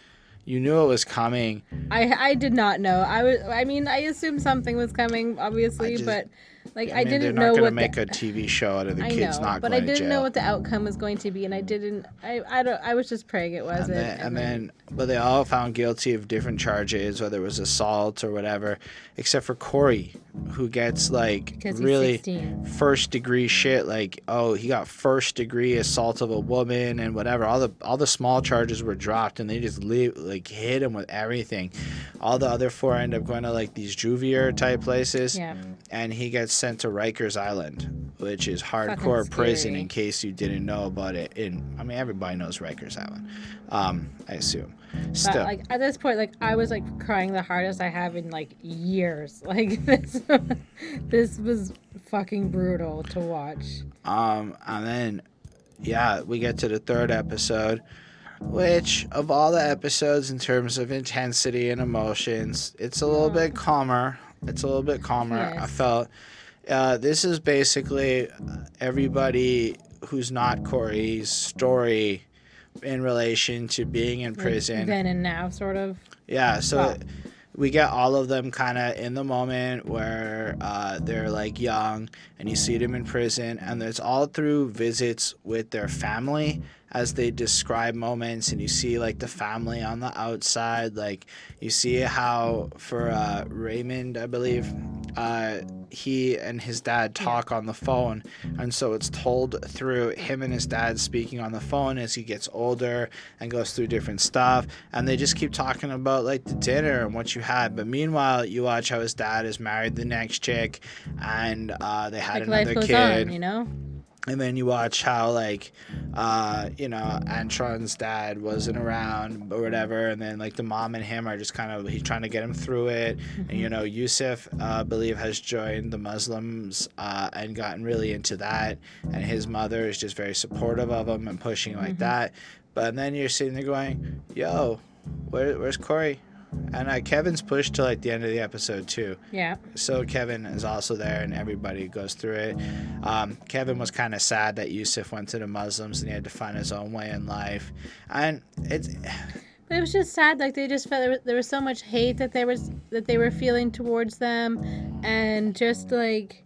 you knew it was coming I I did not know. I was. I mean, I assumed something was coming, obviously, just- but like I I, mean, didn't they're know what make the, a tv show out of the I kids know, not but going I didn't know what the outcome was going to be, and I didn't. I I don't. I was just praying it wasn't. and then, and then but they all found guilty of different charges whether it was assault or whatever except for korey who gets like really 16. first degree shit like oh he got first degree assault of a woman and whatever all the all the small charges were dropped and they just leave, like hit him with everything all the other four end up going to like these juvier type places Yeah. and he gets sent to Rikers Island, which is hardcore prison. In case you didn't know about it, in I mean everybody knows Rikers Island, um, I assume. But Still, like at this point, like I was like crying the hardest I have in like years. Like this, this was fucking brutal to watch. um, and then yeah, we get to the third episode, which of all the episodes in terms of intensity and emotions, it's a little bit calmer. It's a little bit calmer. I felt. Uh, this is basically everybody who's not Korey's story in relation to being in Like, prison. then and now, sort of. Yeah, so Wow. we get all of them kind of in the moment where uh, they're like young and you see them in prison, and it's all through visits with their family as they describe moments, and you see like the family on the outside. Like you see how for uh, Raymond, I believe, uh, he and his dad talk on the phone, and so it's told through him and his dad speaking on the phone as he gets older and goes through different stuff, and they just keep talking about like the dinner and what you had. But meanwhile, you watch how his dad is married the next chick, and uh, they had Like life another goes kid on, you know. And then you watch how like uh you know antron's dad wasn't around or whatever. And then like the mom and him are just kind of he's trying to get him through it. And you know yusef uh, i believe has joined the muslims uh, and gotten really into that. And his mother is just very supportive of him and pushing like that. But then you're sitting there going yo where, where's korey and uh, kevin's pushed to like the end of the episode too Yeah. so Kevin is also there, and everybody goes through it. Um, Kevin was kind of sad that Yusef went to the Muslims and he had to find his own way in life, and it's But it was just sad. Like they just felt there was, there was so much hate that there was that they were feeling towards them, and just like,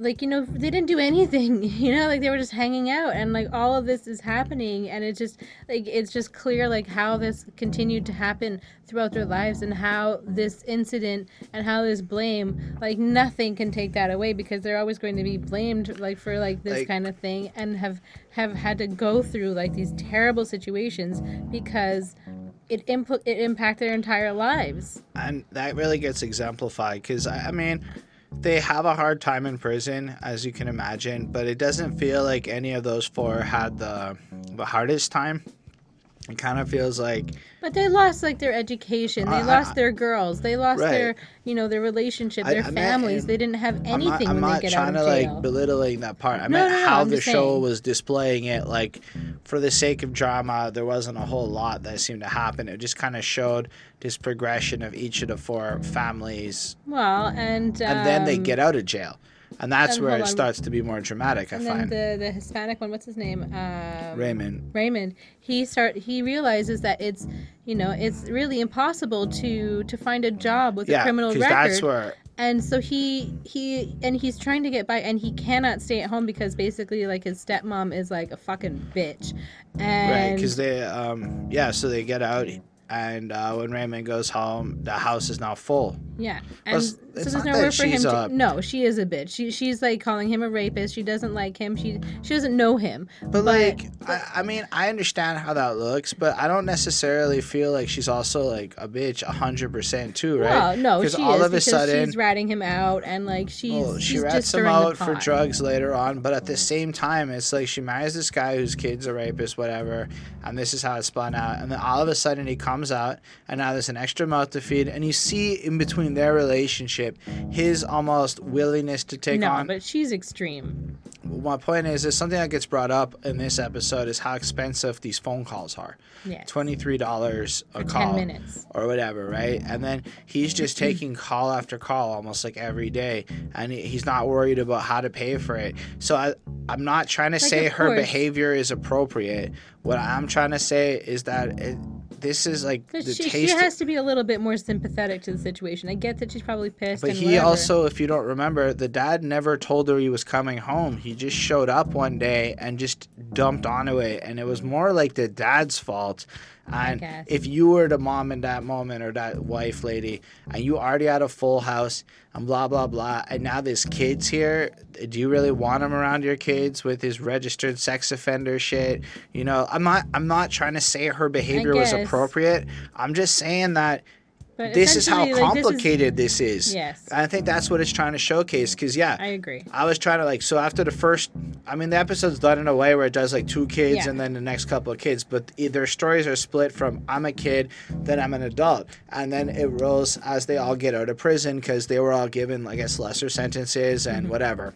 like you know, they didn't do anything. You know, like they were just hanging out, and like all of this is happening, and it's just like it's just clear like how this continued to happen throughout their lives, and how this incident and how this blame, like nothing can take that away because they're always going to be blamed like for like this Like- kind of thing, and have have had to go through like these terrible situations because it impl- it impacted their entire lives. and that really gets exemplified because I, I mean they have a hard time in prison as you can imagine but it doesn't feel like any of those four had the the hardest time It kind of feels like But they lost like their education. They I- I- lost their girls. They lost Right. their, you know, their relationship, their I families. they didn't have I'm anything not, I'm not they get trying to of jail. like belittling that part. I No, meant no, no, how I'm the show saying. was displaying it. Like for the sake of drama, there wasn't a whole lot that seemed to happen. It just kind of showed this progression of each of the four families, well, and and then they um, get out of jail, and that's and where it starts to be more dramatic. I then find the the Hispanic one, what's his name? Um, Raymond. Raymond. He start he realizes that it's you know it's really impossible to to find a job with a Yeah, criminal because record. that's where and so he he and he's trying to get by and he cannot stay at home because basically like his stepmom is like a fucking bitch right because they um yeah so they get out and uh, when Raymond goes home, the house is now full. yeah and so there's nowhere for him to a- no she is a bitch. She she's like calling him a rapist. She doesn't like him. She she doesn't know him. But like, I, I mean, I understand how that looks, but I don't necessarily feel like she's also like a bitch hundred percent too, right? well no she all is of a because sudden, she's ratting him out and like she's well, she she's rats him out for drugs later on, but at the same time, it's like she marries this guy whose kid's a rapist, whatever, and this is how it's spun out, and then all of a sudden he comes out, and now there's an extra mouth to feed, and you see in between their relationship his almost willingness to take no on but she's extreme my point is, is something that gets brought up in this episode is how expensive these phone calls are. yes Twenty three dollars a for call 10 minutes or whatever, right? And then he's just taking call after call almost like every day, and he's not worried about how to pay for it. So I, I'm not trying to Like, say her course. behavior is appropriate. What I'm trying to say is that it, this is like the she, she has to be a little bit more sympathetic to the situation. I get that she's probably pissed. But he whatever. also, if you don't remember, the dad never told her he was coming home. He just showed up one day and just dumped onto it. And it was more like the dad's fault. And if you were the mom in that moment or that wife lady, and you already had a full house and blah, blah, blah, and now there's kids here, do you really want him around your kids with his registered sex offender shit? You know, I'm not, I'm not trying to say her behavior was appropriate. I'm just saying that But this is how essentially, like, this is- complicated this is. Yes. I think that's what it's trying to showcase. Because yeah, I agree. I was trying to like so after the first, I mean the episode's done in a way where it does like two kids Yeah. and then the next couple of kids, but their stories are split from I'm a kid, then I'm an adult, and then it rolls as they all get out of prison because they were all given I guess lesser sentences and Mm-hmm. whatever,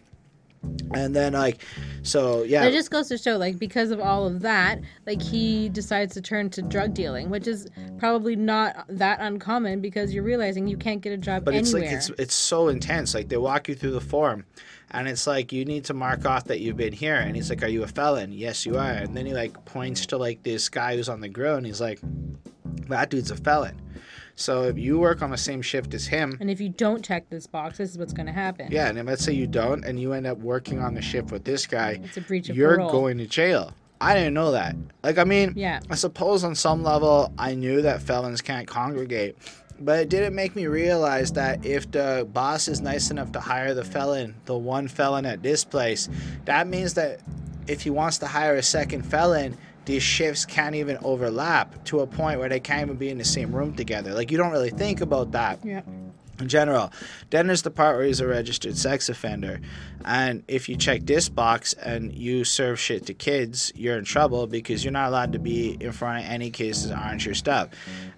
and then like, so yeah, it just goes to show, like, because of all of that, like, he decides to turn to drug dealing, which is probably not that uncommon because you're realizing you can't get a job but it's anywhere. like it's it's so intense. Like they walk you through the form, and it's like you need to mark off that you've been here. And he's like, "Are you a felon?" Yes, you are. And then he like points to like this guy who's on the grill, and he's like, "That dude's a felon." So if you work on the same shift as him, and if you don't check this box, this is what's going to happen. yeah, and then let's say you don't, and you end up working on the shift with this guy, It's a breach of you're parole. going to jail. I didn't know that. Like, I mean, Yeah. I suppose on some level I knew that felons can't congregate, but it didn't make me realize that if the boss is nice enough to hire the felon, the one felon at this place, that means that if he wants to hire a second felon, these shifts can't even overlap to a point where they can't even be in the same room together. Like, you don't really think about that Yeah. in general. Then there's the part where he's a registered sex offender. And if you check this box and you serve shit to kids, you're in trouble because you're not allowed to be in front of any kids that aren't your stuff.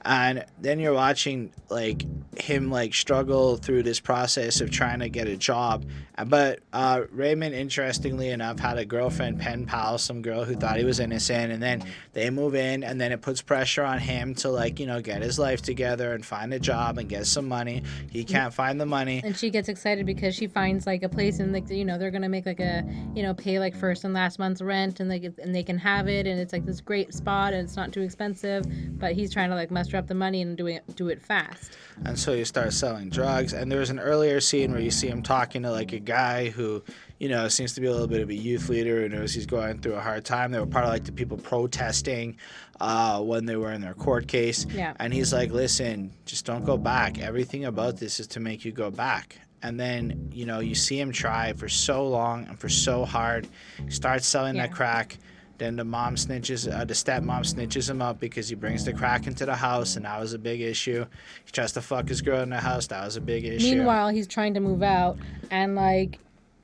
And then you're watching like him like struggle through this process of trying to get a job. But uh, Raymond, interestingly enough, had a girlfriend, pen pal, some girl who thought he was innocent, and then they move in, and then it puts pressure on him to like you know get his life together and find a job and get some money. He can't find the money. And she gets excited because she finds like a place and like you know they're gonna make like a you know pay like first and last month's rent and like and they can have it and it's like this great spot and it's not too expensive but he's trying to like muster up the money and doing it do it fast. and so you start selling drugs. And there's an earlier scene where you see him talking to like a guy who you know seems to be a little bit of a youth leader who knows he's going through a hard time. They were part of like the people protesting uh, when they were in their court case. Yeah. and he's like listen just don't go back. Everything about this is to make you go back. And then you know you see him try for so long and for so hard. He starts selling that crack then the mom snitches, uh, the stepmom snitches him up because he brings the crack into the house, and that was a big issue. He tries to fuck his girl in the house, that was a big issue. Meanwhile, he's trying to move out and like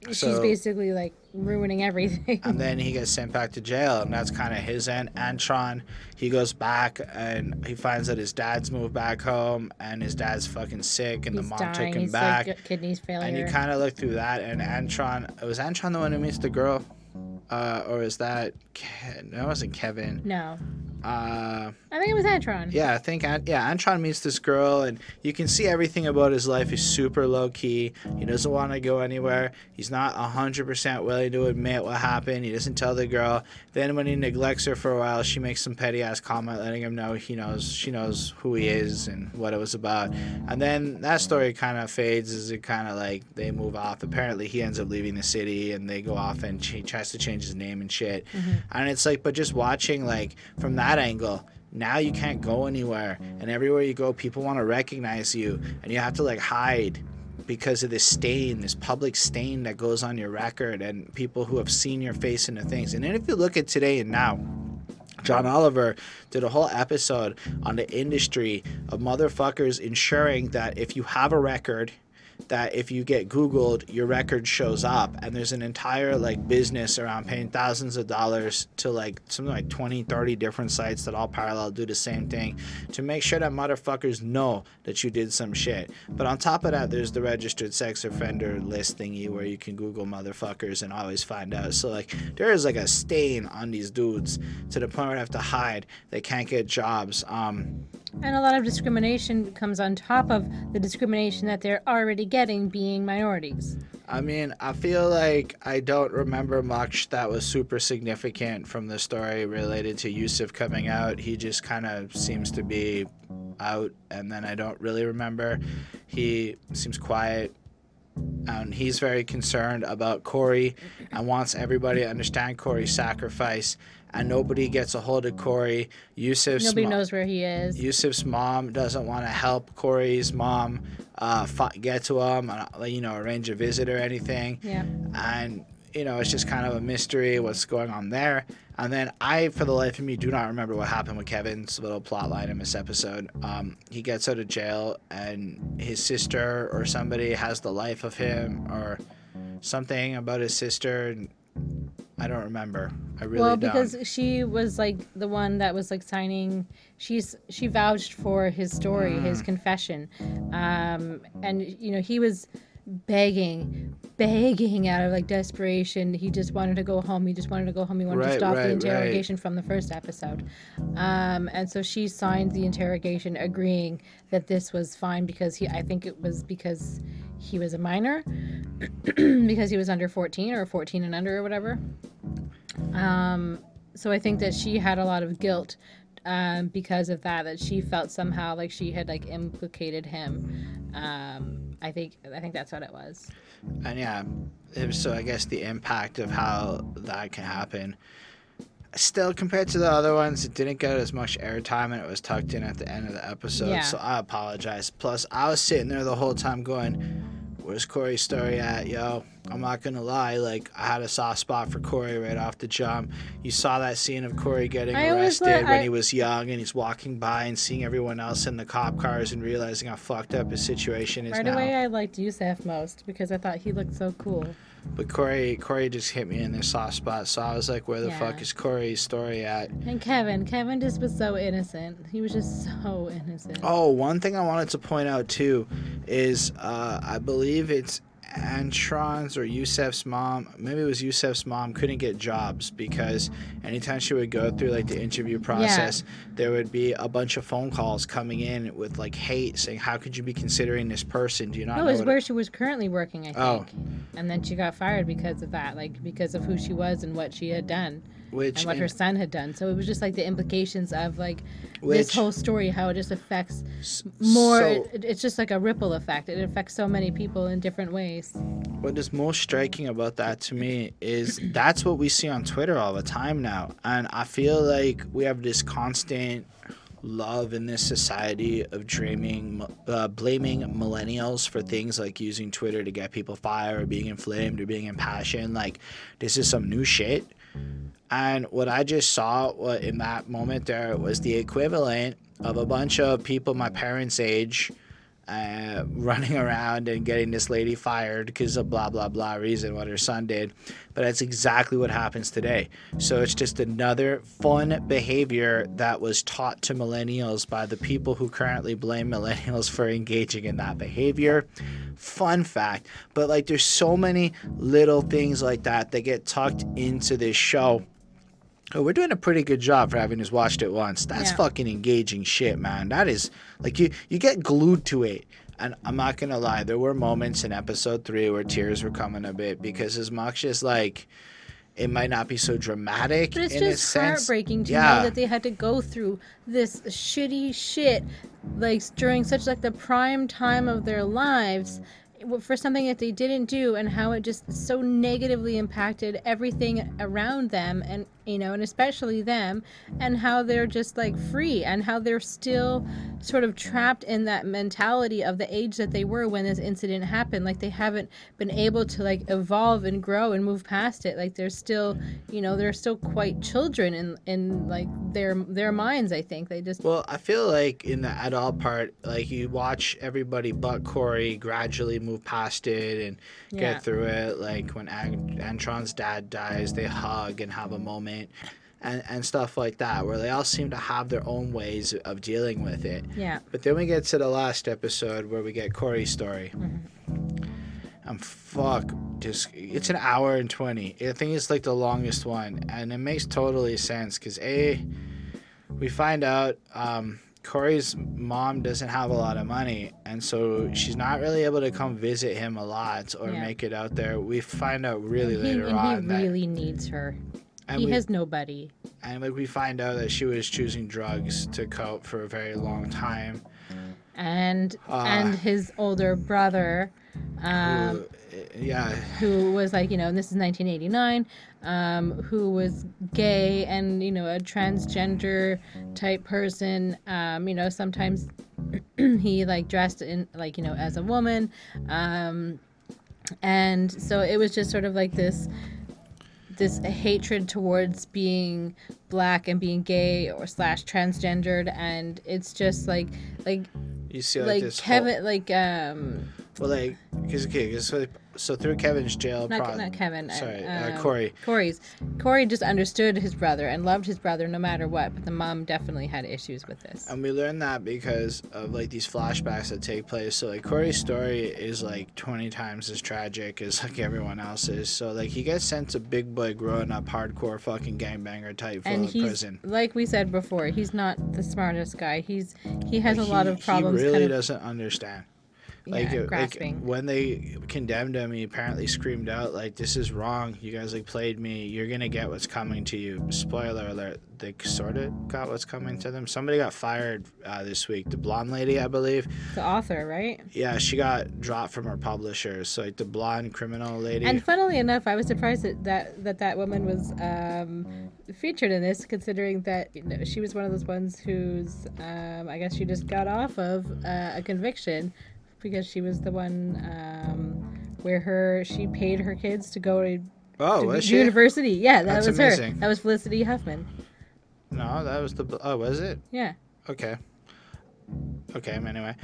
she's basically like ruining everything. and then he gets sent back to jail and that's kind of his end antron he goes back and he finds that his dad's moved back home and his dad's fucking sick and He's the mom dying. took him He's back like kidneys failure. and you kind of look through that and antron was antron the one who meets the girl uh, or is that Ke- no it wasn't kevin no, uh, I think it was Antron. yeah, I think Ant- yeah, Antron meets this girl, and you can see everything about his life. He's super low key. He doesn't want to go anywhere. He's not hundred percent willing to admit what happened. He doesn't tell the girl. Then when he neglects her for a while, she makes some petty ass comment, letting him know he knows she knows who he is and what it was about. And then that story kind of fades as it kind of like they move off. Apparently, he ends up leaving the city, and they go off, and he tries to change his name and shit. Mm-hmm. And it's like, but just watching like from that angle now you can't go anywhere. And everywhere you go people want to recognize you. And you have to like hide because of this stain this public stain that goes on your record and people who have seen your face into things. And then if you look at today and now John Oliver did a whole episode on the industry of motherfuckers ensuring that if you have a record that if you get googled your record shows up and there's an entire like business around paying thousands of dollars to like something like 20 30 different sites that all parallel do the same thing to make sure that motherfuckers know that you did some shit. But on top of that there's the registered sex offender list thingy where you can google motherfuckers and always find out. So like there is like a stain on these dudes to the point where they have to hide. They can't get jobs um And a lot of discrimination comes on top of the discrimination that they're already getting being minorities. I mean, I feel like I don't remember much that was super significant from the story related to Yusef coming out. He just kind of seems to be out, and then I don't really remember. He seems quiet, and he's very concerned about Korey and wants everybody to understand Korey's sacrifice. And nobody gets a hold of Korey. Yusef's Nobody mo- knows where he is. Yusef's mom doesn't want to help Korey's mom uh, get to him, uh, you know, arrange a visit or anything. Yeah. And, you know, it's just kind of a mystery what's going on there. And then I, for the life of me, do not remember what happened with Kevin's little plot line in this episode. Um, he gets out of jail, and his sister or somebody has the life of him, or something about his sister. I don't remember. I really well, don't. because she was like the one that was like signing. She's she vouched for his story, Mm. his confession, um, and you know he was begging, begging out of like desperation. He just wanted to go home. He just wanted to go home. He wanted to stop right, the right. interrogation from the first episode, um, and so she signed the interrogation, agreeing that this was fine because he. I think it was because he was a minor, because he was under fourteen or fourteen and under or whatever. Um, so I think that she had a lot of guilt um, because of that. That she felt somehow like she had like implicated him. Um, I think I think that's what it was. And yeah, was- so I guess the impact of how that can happen. Still, compared to the other ones, it didn't get as much airtime and it was tucked in at the end of the episode. Yeah. So I apologize. Plus, I was sitting there the whole time going, Where's Korey's story at, yo? I'm not gonna lie, like I had a soft spot for Korey right off the jump. You saw that scene of Korey getting I arrested let- when I- he was young and he's walking by and seeing everyone else in the cop cars and realizing how fucked up his situation is Right now. away, I liked Yusef most because I thought he looked so cool. But Korey, Korey just hit me in the soft spot. So I was like, "Where the Yeah. fuck is Korey's story at?" And Kevin, Kevin just was so innocent. He was just so innocent. Oh, one thing I wanted to point out too is uh, I believe it's Antron's or Yusef's mom. Maybe it was Yusef's mom couldn't get jobs because anytime she would go through like the interview process, there would be a bunch of phone calls coming in with like hate saying, "How could you be considering this person? Do you not No, know?" it was where she was currently working, I oh. think. Oh. And then she got fired because of that, like because of who she was and what she had done which and what in- her son had done. So it was just like the implications of like Which- this whole story, how it just affects more. so- it, it's just like a ripple effect. It affects so many people in different ways. what is most striking about that to me is that's what we see on Twitter all the time now. And I feel like we have this constant love in this society of dreaming, uh, blaming millennials for things like using Twitter to get people fired or being inflamed or being impassioned. Like, this is some new shit. And what I just saw in that moment there was the equivalent of a bunch of people my parents' age uh, running around and getting this lady fired because of blah blah blah reason what her son did. But that's exactly what happens today. So it's just another fun behavior that was taught to millennials by the people who currently blame millennials for engaging in that behavior. Fun fact but like there's so many little things like that that get tucked into this show Oh, we're doing a pretty good job for having just watched it once. That's Yeah. fucking engaging shit, man. That is like you you get glued to it. And I'm not gonna lie, there were moments in episode three where tears were coming a bit because as much as like it might not be so dramatic But it's in a just sense. heartbreaking to yeah. know that they had to go through this shitty shit, like during such like the prime time of their lives, for something that they didn't do, and how it just so negatively impacted everything around them, and you know, and especially them, and how they're just like free, and how they're still sort of trapped in that mentality of the age that they were when this incident happened. Like they haven't been able to like evolve and grow and move past it. Like they're still, you know, they're still quite children in in like their their minds. I think they just Well, I feel like in the adult part, like you watch everybody but Korey gradually move past it and Yeah. get through it. Like when Ant- Antron's dad dies, they hug and have a moment. And, and stuff like that, where they all seem to have their own ways of dealing with it. yeah. But then we get to the last episode where we get Korey's story. I'm fuck just it's an hour and 20. I think it's like the longest one and it makes totally sense cuz a we find out um Korey's mom doesn't have a lot of money and so she's not really able to come visit him a lot or Yeah. make it out there. We find out really And he, later and on he that really needs her. he we, has nobody. and like we find out that she was choosing drugs to cope for a very long time. And Ah. and his older brother, um, Who- yeah, who was like, you know, and this is 1989, um, who was gay and, you know, a transgender type person. Um, you know, sometimes he like dressed in like, you know, as a woman. Um, and so it was just sort of like this this hatred towards being black and being gay or slash transgendered and it's just like like you see like, like this whole- kevin like um Well, like, because okay, 'cause so, so through Kevin's jail, not, pro- not Kevin. uh, Sorry, um, uh, Korey. Korey's. Korey just understood his brother and loved his brother no matter what, but the mom definitely had issues with this. And we learned that because of like these flashbacks that take place. So like Korey's story is like twenty times as tragic as like everyone else's. So like he gets sent to big boy growing up hardcore fucking gangbanger type full and of he's prison. like we said before, he's not the smartest guy. He's he has a lot he- of problems. He really of, doesn't understand. Like, yeah, like when they condemned him, he apparently screamed out like, "This is wrong. You guys like played me. You're gonna get what's coming to you." Spoiler alert: they sort of got what's coming to them. Somebody got fired uh, this week. The blonde lady, I believe. the author, right? Yeah, she got dropped from her publisher. So like the blonde criminal lady. And funnily enough, I was surprised that that that, that woman was um, featured in this, considering that you know, she was one of those ones who's um, I guess she just got off of uh, a conviction because she was the one um, where her she paid her kids to go to, oh, to was she? university. Yeah, that That's was amazing. her. That was Felicity Huffman. No, that was the. Oh, was it? Yeah, Okay. Okay. Anyway,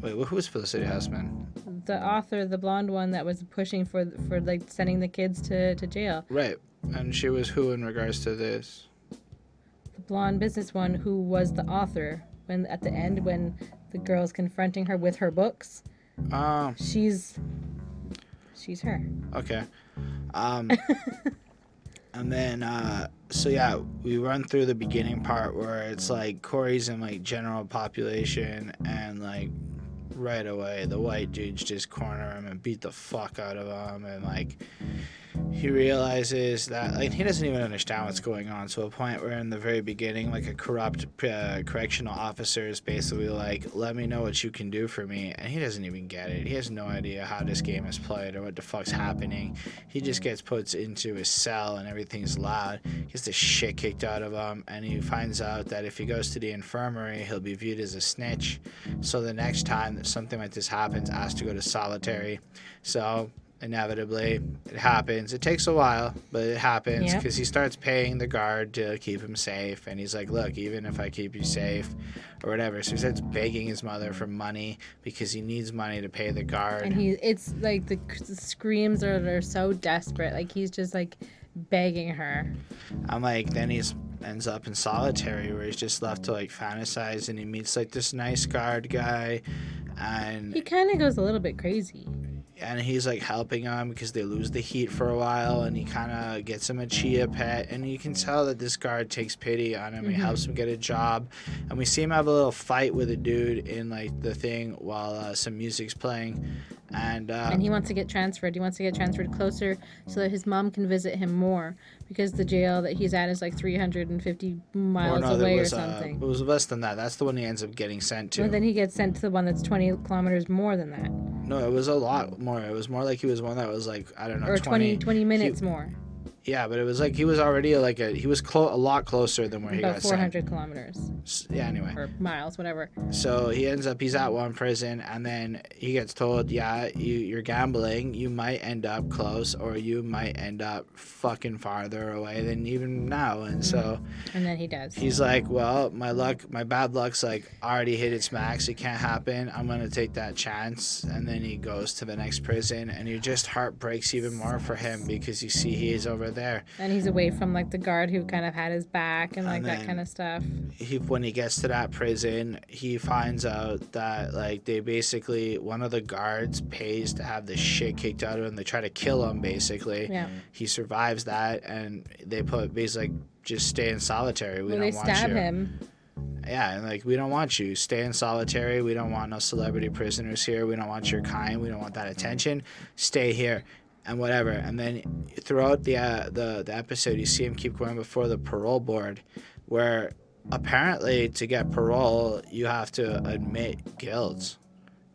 wait. Who was Felicity Huffman? the author, the blonde one that was pushing for for like sending the kids to to jail. Right. And she was who in regards to this? the blonde business one who was the author when at the end when the girl's confronting her with her books Um. she's she's her Okay. Um, and then, uh, so yeah, we run through the beginning part where it's like Korey's in like general population, and like right away the white dudes just corner him and beat the fuck out of him, and like he realizes that like he doesn't even understand what's going on to a point where in the very beginning like a corrupt uh, correctional officer is basically like let me know what you can do for me and he doesn't even get it. He has no idea how this game is played or what the fuck's happening. He just gets put into his cell and everything's loud. He gets the shit kicked out of him and he finds out that if he goes to the infirmary he'll be viewed as a snitch. So the next time that something like this happens has to go to solitary. So inevitably it happens it takes a while but it happens Yep. because he starts paying the guard to keep him safe and he's like look even if i keep you safe or whatever so he starts begging his mother for money because he needs money to pay the guard And he, it's like the, the screams are, are so desperate. Like he's just like begging her. i'm like then he's ends up in solitary where he's just left to like fantasize and he meets like this nice guard guy and He kind of goes a little bit crazy. And he's like helping him because they lose the heat for a while and he kind of gets him a chia pet and you can tell that this guard takes pity on him he Mhm. helps him get a job and we see him have a little fight with a dude in like the thing while uh, some music's playing and, uh, and he wants to get transferred. He wants to get transferred closer so that his mom can visit him more because the jail that he's at is like 350 miles or no, away or was, uh, something. it was less than that. That's the one he ends up getting sent to. But then he gets sent to the one that's 20 kilometers more than that, no it was a lot more. It was more like he was one that was like i don't know or 20 20, 20 minutes more, yeah but it was like he was already like a he was clo- a lot closer than where he about got 400 kilometers sent yeah anyway or miles, whatever. So he ends up he's at one prison and then he gets told, Yeah, you, you're gambling, you might end up close or you might end up fucking farther away than even now. And so mm-hmm. And then he does. he's like, Well, my luck my bad luck's like already hit its max, it can't happen. I'm gonna take that chance and then he goes to the next prison and your just heart breaks even more for him because you see he is over there. and he's away from like the guard who kind of had his back and like And that kind of stuff. he when he gets to that prison, he finds out that like they basically one of the guards pays to have the shit kicked out of him. They try to kill him basically. Yeah. He survives that, and they put basically just stay in solitary. We Well, don't they want stab you. him. Yeah, and like we don't want you. Stay in solitary. We don't want no celebrity prisoners here. We don't want your kind. We don't want that attention. Stay here, and whatever. And then throughout the uh, the the episode, you see him keep going before the parole board, where apparently to get parole, you have to admit guilt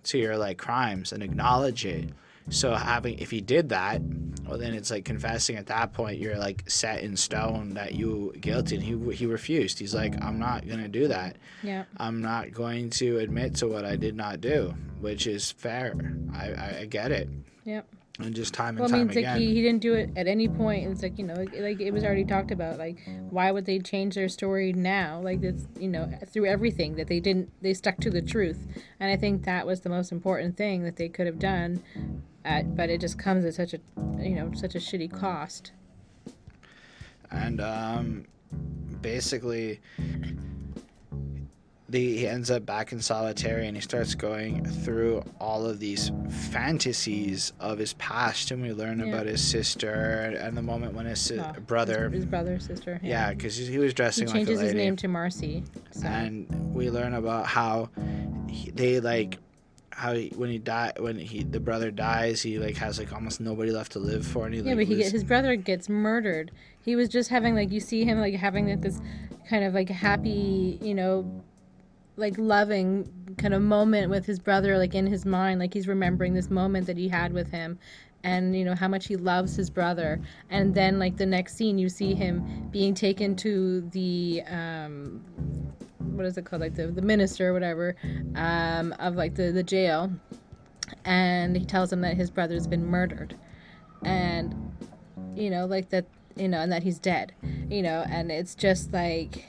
to your like crimes and acknowledge it. So having if he did that, well then it's like confessing at that point you're like set in stone that you guilty and he he refused. He's like I'm not going to do that. Yeah. I'm not going to admit to what I did not do, which is fair. I I, I get it. Yep. And just time and Well, I time mean, it's like he, he didn't do it at any point. It's like you know, like, like it was already talked about. Like, why would they change their story now? Like it's you know through everything that they didn't they stuck to the truth, and I think that was the most important thing that they could have done. At, but it just comes at such a you know such a shitty cost. and um, basically the, he ends up back in solitary and he starts going through all of these fantasies of his past and we learn Yeah. about his sister and the moment when his si- Oh, brother his, his brother, sister. yeah because he was He dressing like a changes his name to Marcy. So. and we learn about how he, they like how he, when he die when he the brother dies he like has like almost nobody left to live for and he Yeah, like but he lose- get, his brother gets murdered. He was just having like you see him like having like this kind of like happy, you know, like loving kind of moment with his brother like in his mind like he's remembering this moment that he had with him and you know how much he loves his brother. And then like the next scene you see him being taken to the um what is it called? Like the, the minister or whatever um of like the the jail. And he tells him that his brother's been murdered. And you know like that you know and that he's dead you know and it's just like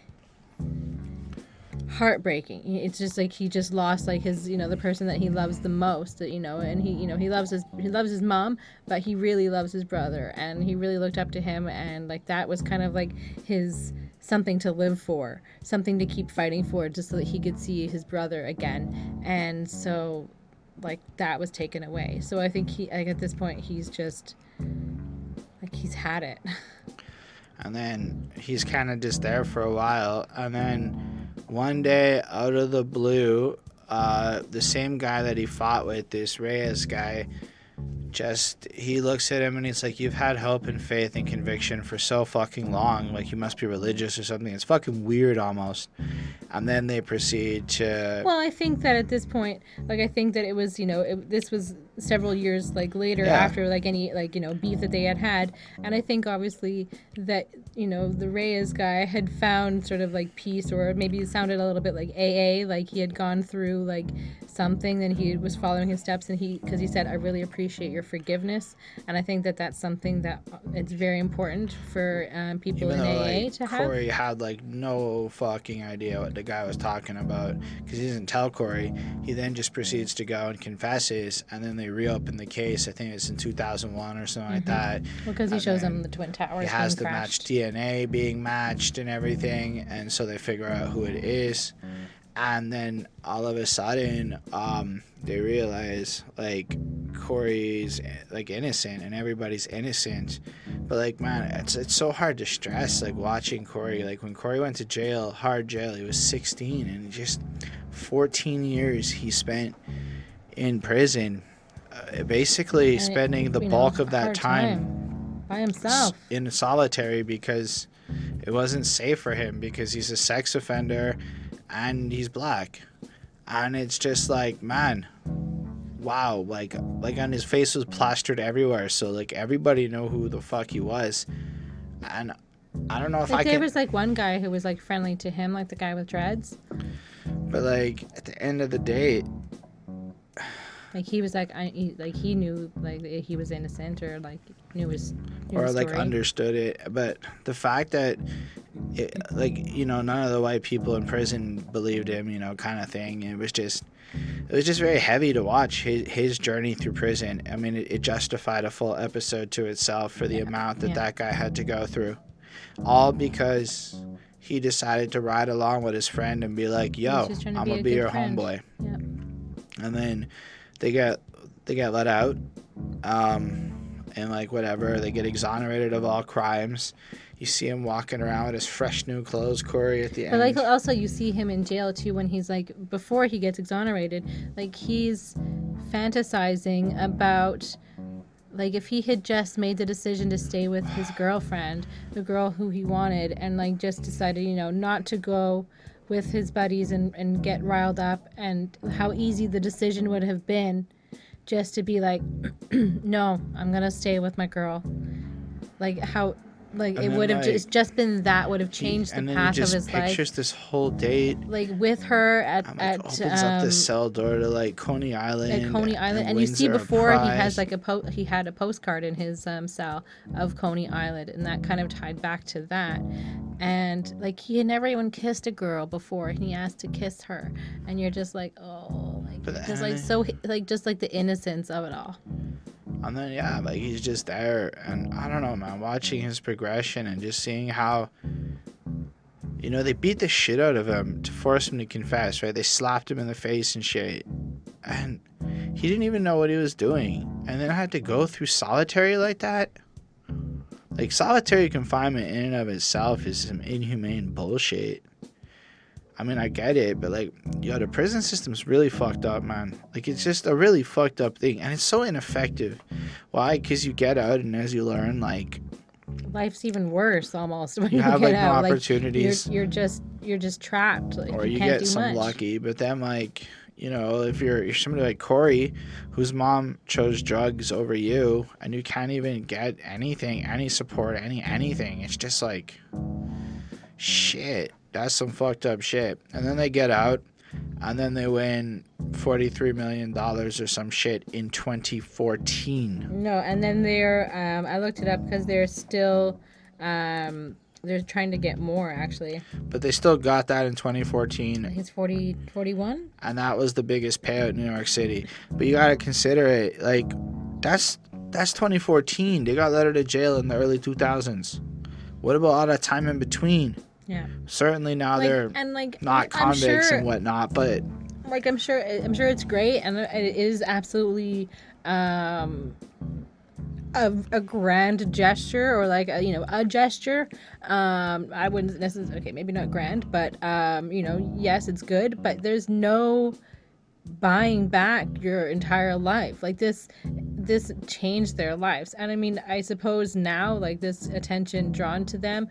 heartbreaking. It's just like he just lost like his you know the person that he loves the most you know and he you know he loves his he loves his mom but he really loves his brother and he really looked up to him and like that was kind of like his something to live for something to keep fighting for just so that he could see his brother again and so like that was taken away. So i think he like at this point he's just like he's had it. And then he's kind of just there for a while and then one day out of the blue uh, the same guy that he fought with this reyes guy just he looks at him and he's like you've had hope and faith and conviction for so fucking long. Like you must be religious or something. It's fucking weird almost. And then they proceed to Well, I think that at this point, like I think that it was, you know, it, this was several years like later Yeah. after like any like you know beef that they had had and i think obviously that you know the reyes guy had found sort of like peace or maybe it sounded a little bit like aa like he had gone through like something and he was following his steps and he because he said i really appreciate your forgiveness and i think that that's something that uh, it's very important for um, people Even in though aa like to have Korey had like no fucking idea what the guy was talking about because he doesn't tell Korey. He then just proceeds to go and confesses, and then they reopen the case. I think it's in 2001 or something like that. because he shows them the twin towers He has the crashed. matched DNA being matched and everything, and so they figure out who it is. And then all of a sudden, um, they realize like Korey's like innocent and everybody's innocent. But like man, it's it's so hard to stress like watching Korey. Like when Korey went to jail, hard jail, he was 16 and just 14 years he spent in prison, uh, basically spending the you know, bulk of that hard time by himself. in solitary because it wasn't safe for him because he's a sex offender and he's black. And it's just like man wow like like on his face was plastered everywhere. So like everybody knew who the fuck he was. And i don't know if like i there was like one guy who was like friendly to him like the guy with dreads. But like at the end of the day like he was like I he, like he knew like he was innocent or like knew his knew or his like story. understood it but the fact that it, like you know none of the white people in prison believed him you know kind of thing it was just it was just very heavy to watch his, his journey through prison i mean it, it justified a full episode to itself for the amount that yeah. that guy had to go through all because he decided to ride along with his friend and be like yo just trying to i'm gonna a be your friend." homeboy Yep. and then they get they get let out um and like whatever they get exonerated of all crimes you see him walking around with his fresh new clothes korey at the end. But like also you see him in jail too when he's like before he gets exonerated, like he's fantasizing about like if he had just made the decision to stay with his girlfriend, the girl who he wanted, and like just decided, you know, not to go with his buddies and, and get riled up and how easy the decision would have been just to be like, No, I'm gonna stay with my girl. Like how like And it would have like, just just been that would have he- changed the and then path he just of his life. pictures this whole date. Like with her at um, like, at opens um, up the cell door to like coney island at Coney Island, and you see before he has like a po- he had a postcard in his um, cell of Coney Island, and that kind of tied back to that. And like he had never even kissed a girl before, and he asked to kiss her, and you're just like, oh, like But just like so like just like the innocence of it all. And then yeah, like he's just there, and I don't know, man. Watching his progression and just seeing how, you know, they beat the shit out of him to force him to confess. Right? They slapped him in the face and shit, and he didn't even know what he was doing. And then I had to go through solitary like that. Like solitary confinement in and of itself is some inhumane bullshit. I mean, I get it, but like, yo, the prison system's really fucked up, man. Like, it's just a really fucked up thing, and it's so ineffective. Why? Because you get out, and as you learn, like, Life's even worse almost when you you, have get like no out. Like, you're, you're just you're just trapped. Like or you, you, get some much. lucky. But then, like, you know, if you're, you're somebody like Korey, whose mom chose drugs over you, and you can't even get anything, any support, any anything, it's just like, shit. That's some fucked up shit. And then they get out, and then they win forty-three million dollars or some shit in 2014. No, and then they're um, I looked it up because they're still um, they're trying to get more actually. But they still got that in 2014, think it's 40, 41? and that was the biggest payout in New York City. But you gotta consider it like that's that's 2014. They got let out of jail in the early 2000s. What about all that time in between? Yeah. Certainly now Like, they're and like not I'm convicts sure, and whatnot, but like I'm sure I'm sure it's great and it is absolutely um a, a grand gesture or like a, you know a gesture. Um i wouldn't necessarily okay maybe not grand but um you know yes it's good but there's no buying back your entire life. Like this this changed their lives. And i mean i suppose now like this attention drawn to them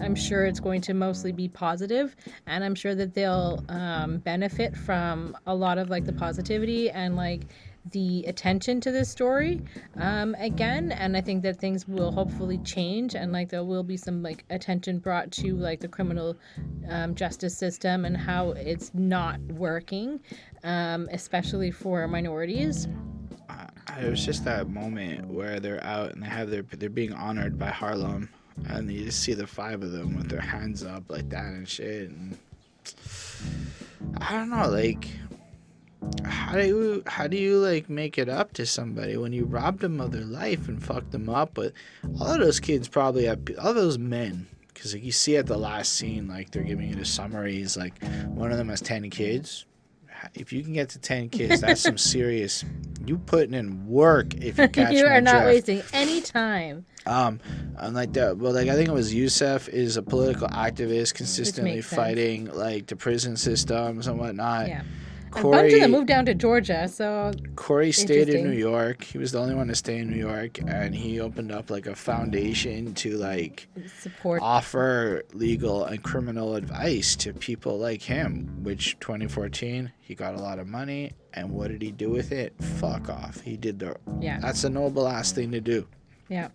i'm sure it's going to mostly be positive and i'm sure that they'll um, benefit from a lot of like the positivity and like the attention to this story um, again, and I think that things will hopefully change, and like there will be some like attention brought to like the criminal um, justice system and how it's not working, um, especially for minorities. It was just that moment where they're out and they have their they're being honored by Harlem, and you just see the five of them with their hands up like that and shit. And I don't know, like how do you how do you like make it up to somebody when you robbed them of their life and fucked them up? But all of those kids probably have all those men. Because like you see at the last scene, like they're giving you the summaries, like one of them has ten kids. If you can get to ten kids, that's some serious. You putting in work if you catch you are not drift. wasting any time. Um, and like that, well, like I think it was Yusef is a political activist, consistently fighting like the prison systems and whatnot. Yeah. And a bunch of Korey, them moved down to Georgia, so Korey stayed in New York. He was the only one to stay in New York, and he opened up like a foundation to like support. offer legal and criminal advice to people like him. Which 2014, he got a lot of money, and what did he do with it? Fuck off. He did the. Yeah. That's a noble ass thing to do. Yeah.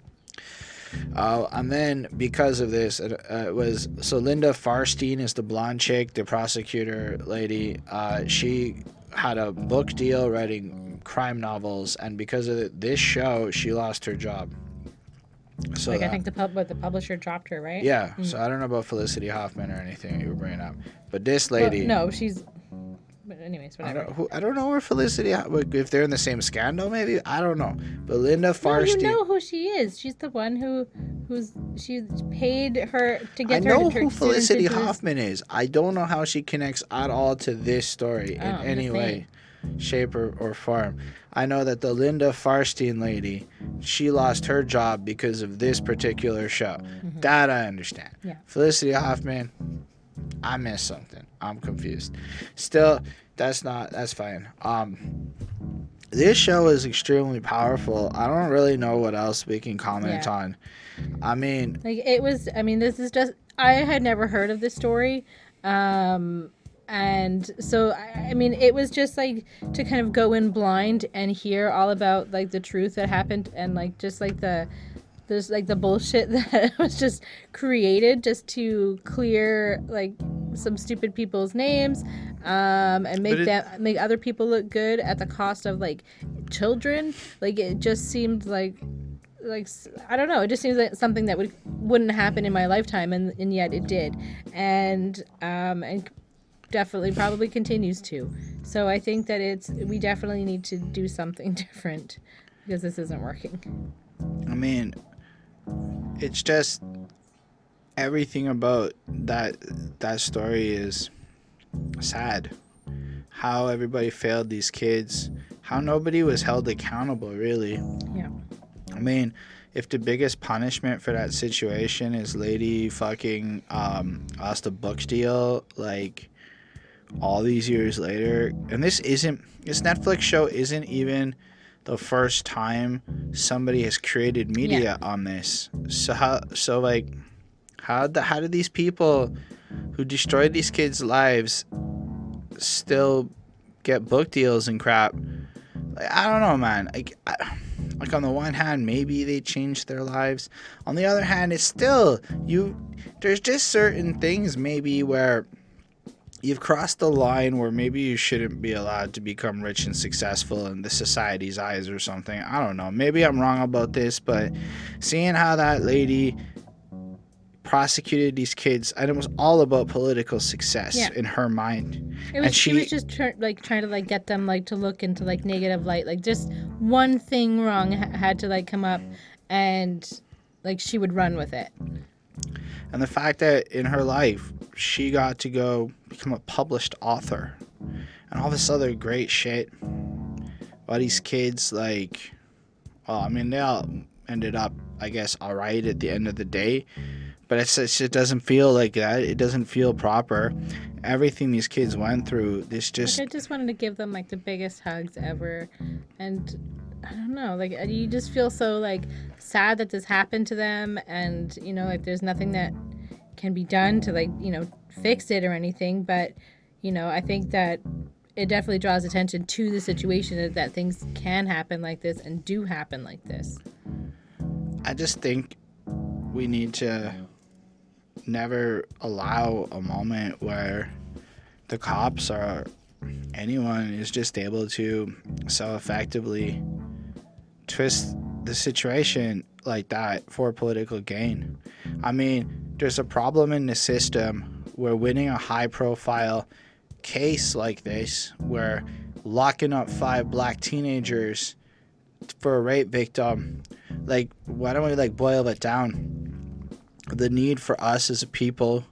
Uh, and then because of this, it, uh, it was so Linda Fairstein is the blonde chick, the prosecutor lady. Uh, she had a book deal writing crime novels, and because of this show, she lost her job. So like I think the pub, what the publisher dropped her, right? yeah. So I don't know about Felicity Huffman or anything you were bringing up, but this Well, lady. no, she's. But anyways, I don't, who, I don't know where Felicity, if they're in the same scandal, maybe I don't know. But Linda No, Fairstein, you know who she is. She's the one who, who's she paid her to I get her. know who Felicity Huffman is. I don't know how she connects at all to this story Oh, in any way, shape, or, or form. I know that the Linda Fairstein lady, she lost her job because of this particular show. That I understand. Mm-hmm. Yeah. Felicity Hoffman, I missed something. I'm confused. Still, that's not. That's fine. Um. This show is extremely powerful. I don't really know what else we can comment Yeah. on. I mean, Like it was. I mean, this is just. I had never heard of this story, um, and so I, I mean, it was just like to kind of go in blind and hear all about like the truth that happened and like just like the. There's like the bullshit that was just created just to clear like some stupid people's names, um, and make it- them make other people look good at the cost of like children. Like it just seemed like like I don't know. It just seems like something that would wouldn't happen in my lifetime, and and yet it did, and um and definitely probably continues to. So I think that it's we definitely need to do something different because this isn't working. I mean, it's just everything about that that story is sad. How everybody failed these kids. How nobody was held accountable, really. Yeah. I mean, if the biggest punishment for that situation is lady fucking um lost a book deal, like all these years later, and this isn't this Netflix show isn't even the first time somebody has created media on this. So how so like how the how did these people who destroyed these kids' lives still get book deals and crap? Like, I don't know, man. Like, I, like on the one hand, maybe they changed their lives. On the other hand, it's still you. There's just certain things maybe where you've crossed the line where maybe you shouldn't be allowed to become rich and successful in the society's eyes or something. I don't know. Maybe I'm wrong about this, but seeing how that lady prosecuted these kids and it was all about political success Yeah. in her mind. It was And she, she- was just tr- like trying to like get them like to look into like negative light. Like just one thing wrong ha- had to like come up, and like she would run with it. And the fact that in her life she got to go become a published author and all this other great shit. All these kids, like, well, I mean, they all ended up, I guess, all right at the end of the day. But it's, it's, it doesn't feel like that. It doesn't feel proper. Everything these kids went through, this just Like I just wanted to give them like the biggest hugs ever, and I don't know, like uh, you just feel so like sad that this happened to them, and you know, like there's nothing that can be done to like you know fix it or anything. But you know, I think that it definitely draws attention to the situation that, that things can happen like this and do happen like this. I just think we need to never allow a moment where the cops or anyone is just able to so effectively twist the situation like that for political gain. I mean, there's a problem in the system where winning a high profile case like this, where locking up five black teenagers for a rape victim, like, why don't we like boil it down? The need for us as a people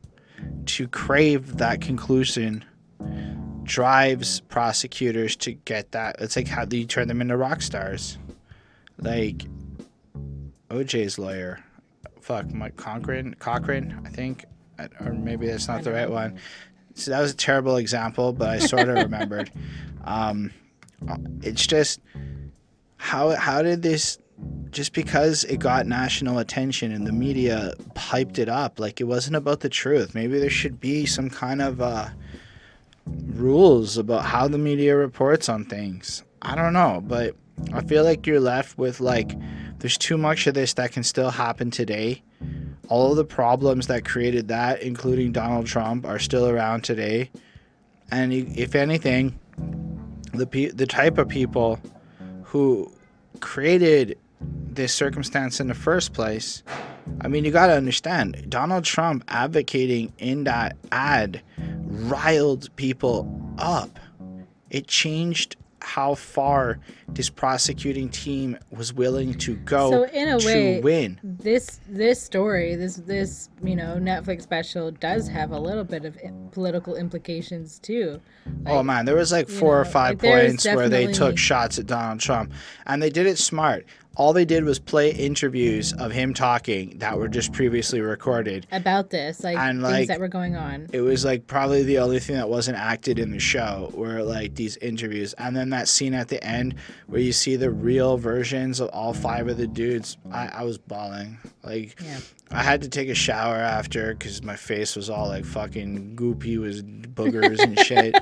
to crave that conclusion drives prosecutors to get that. It's like how do you turn them into rock stars? Like OJ's lawyer, fuck Mike Cochran, Cochran, I think, or maybe that's not the right one. So that was a terrible example, but I sort of remembered. Um, it's just how how did this just because it got national attention and the media hyped it up like it wasn't about the truth. Maybe there should be some kind of uh, rules about how the media reports on things. I don't know but i feel like you're left with like there's too much of this that can still happen today. All of the problems that created that including donald trump are still around today. And if anything the pe- the type of people who created this circumstance in the first place, I mean, you got to understand Donald Trump advocating in that ad riled people up. It changed how far this prosecuting team was willing to go So in a to way, win. this this story, this this you know Netflix special does have a little bit of political implications too. oh man, there was like four or five like, points where they took shots at Donald Trump, and they did it smart. All they did was play interviews of him talking that were just previously recorded. about this, like And, things like, that were going on. it was like probably the only thing that wasn't acted in the show were like these interviews and then that scene at the end where you see the real versions of all five of the dudes i, I was bawling like Yeah. i had to take a shower after because my face was all like fucking goopy with boogers and shit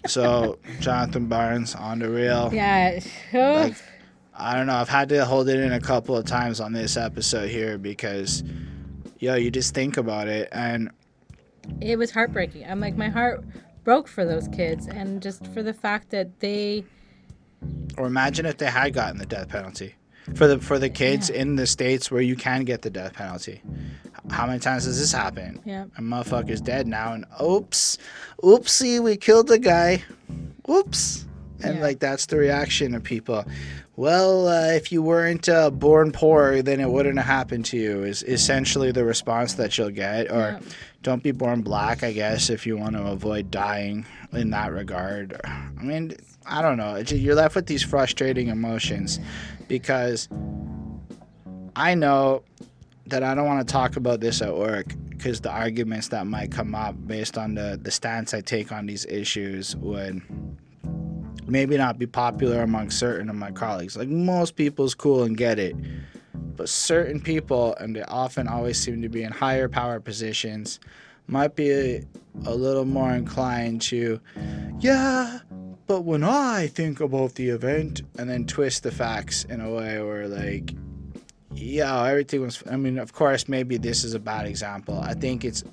so jonathan barnes on the real Yeah. like I don't know. I've had to hold it in a couple of times on this episode here because, yo, you just think about it and it was heartbreaking. I'm like my heart broke for those kids and just for the fact that they Or imagine if they had gotten the death penalty for the for the kids in the states where you can get the death penalty. How many times does this happen? Yeah. A motherfucker's dead now, and oops, oopsie, we killed the guy. Whoops. And Yeah. like that's the reaction of people. Well, uh, if you weren't uh, born poor, then it wouldn't have happened to you. Is essentially the response that you'll get. Or Yeah. don't be born black, I guess, if you want to avoid dying in that regard. I mean, I don't know. You're left with these frustrating emotions because I know that I don't want to talk about this at work because the arguments that might come up based on the, the stance I take on these issues would maybe not be popular among certain of my colleagues. Like most people's cool and get it. But certain people, and they often always seem to be in higher power positions, might be a, a little more inclined to, yeah, but when I think about the event, and then twist the facts in a way where, like, yeah, everything was. I mean, of course, maybe this is a bad example. I think it's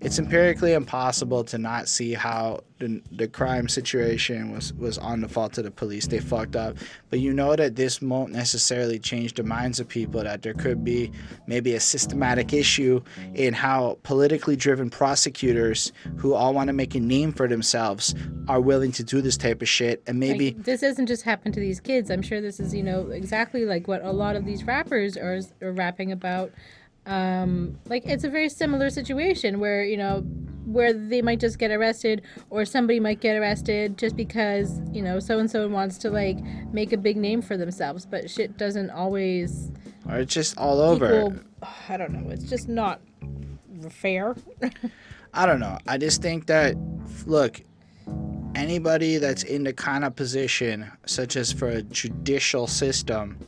it's empirically impossible to not see how the, the crime situation was was on the fault of the police. They fucked up, but you know that this won't necessarily change the minds of people. That there could be maybe a systematic issue in how politically driven prosecutors who all want to make a name for themselves are willing to do this type of shit, and maybe. Like, this doesn't just happen to these kids. I'm sure this is, you know, exactly like what a lot of these rappers are, are rapping about. Um, like it's a very similar situation where you know where they might just get arrested or somebody might get arrested just because you know so and so wants to like make a big name for themselves, but shit doesn't always or it's just all over. equal. I don't know. It's just not fair. I don't know. I just think that look, anybody that's in the kind of position such as for a judicial system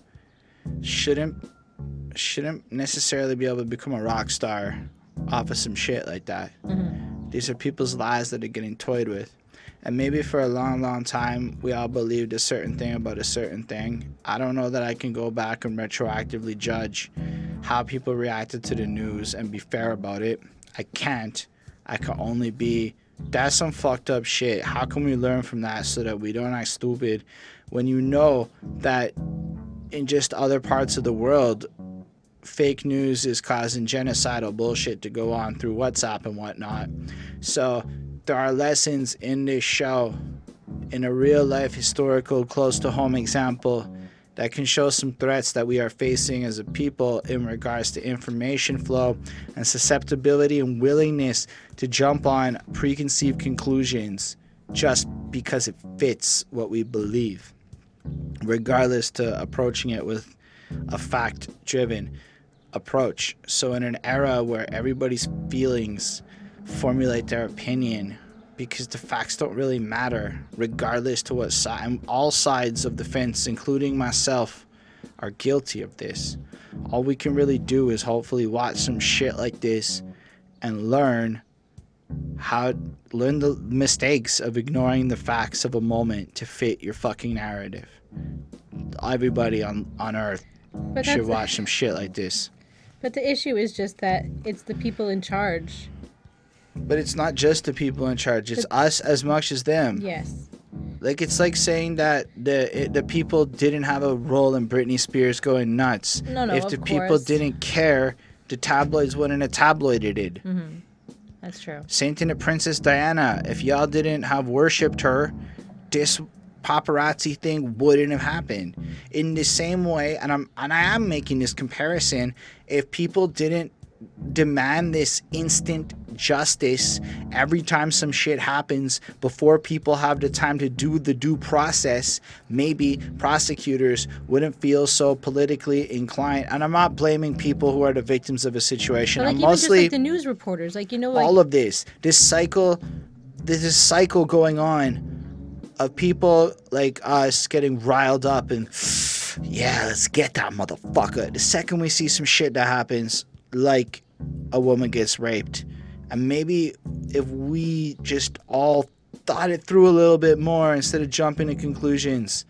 shouldn't shouldn't necessarily be able to become a rock star off of some shit like that. Mm-hmm. These are people's lives that are getting toyed with. And maybe for a long, long time, we all believed a certain thing about a certain thing. I don't know that I can go back and retroactively judge how people reacted to the news and be fair about it. I can't. I can only be that's some fucked up shit. How can we learn from that so that we don't act stupid when you know that in just other parts of the world, fake news is causing genocidal bullshit to go on through WhatsApp and whatnot. So there are lessons in this show in a real life historical close to home example that can show some threats that we are facing as a people in regards to information flow and susceptibility and willingness to jump on preconceived conclusions just because it fits what we believe regardless to approaching it with a fact driven approach so in an era where everybody's feelings formulate their opinion because the facts don't really matter, regardless to what side. All sides of the fence, including myself, are guilty of this. All we can really do is hopefully watch some shit like this and learn how learn the mistakes of ignoring the facts of a moment to fit your fucking narrative. Everybody on on earth should watch some shit like this. But the issue is just that it's the people in charge but it's not just the people in charge; it's us as much as them. Yes. Like it's like saying that the it, the people didn't have a role in Britney Spears going nuts. No, no. If the course. people didn't care, the tabloids wouldn't have tabloided it. Mm-hmm. That's true. Same thing to Princess Diana. If y'all didn't have worshipped her, this paparazzi thing wouldn't have happened. In the same way, and I'm and I am making this comparison. If people didn't demand this instant justice every time some shit happens before people have the time to do the due process maybe prosecutors wouldn't feel so politically inclined and i'm not blaming people who are the victims of a situation but like i'm mostly like the news reporters like you know like, all of this this cycle this is cycle going on of people like us getting riled up and yeah let's get that motherfucker the second we see some shit that happens like a woman gets raped. And maybe if we just all thought it through a little bit more instead of jumping to conclusions.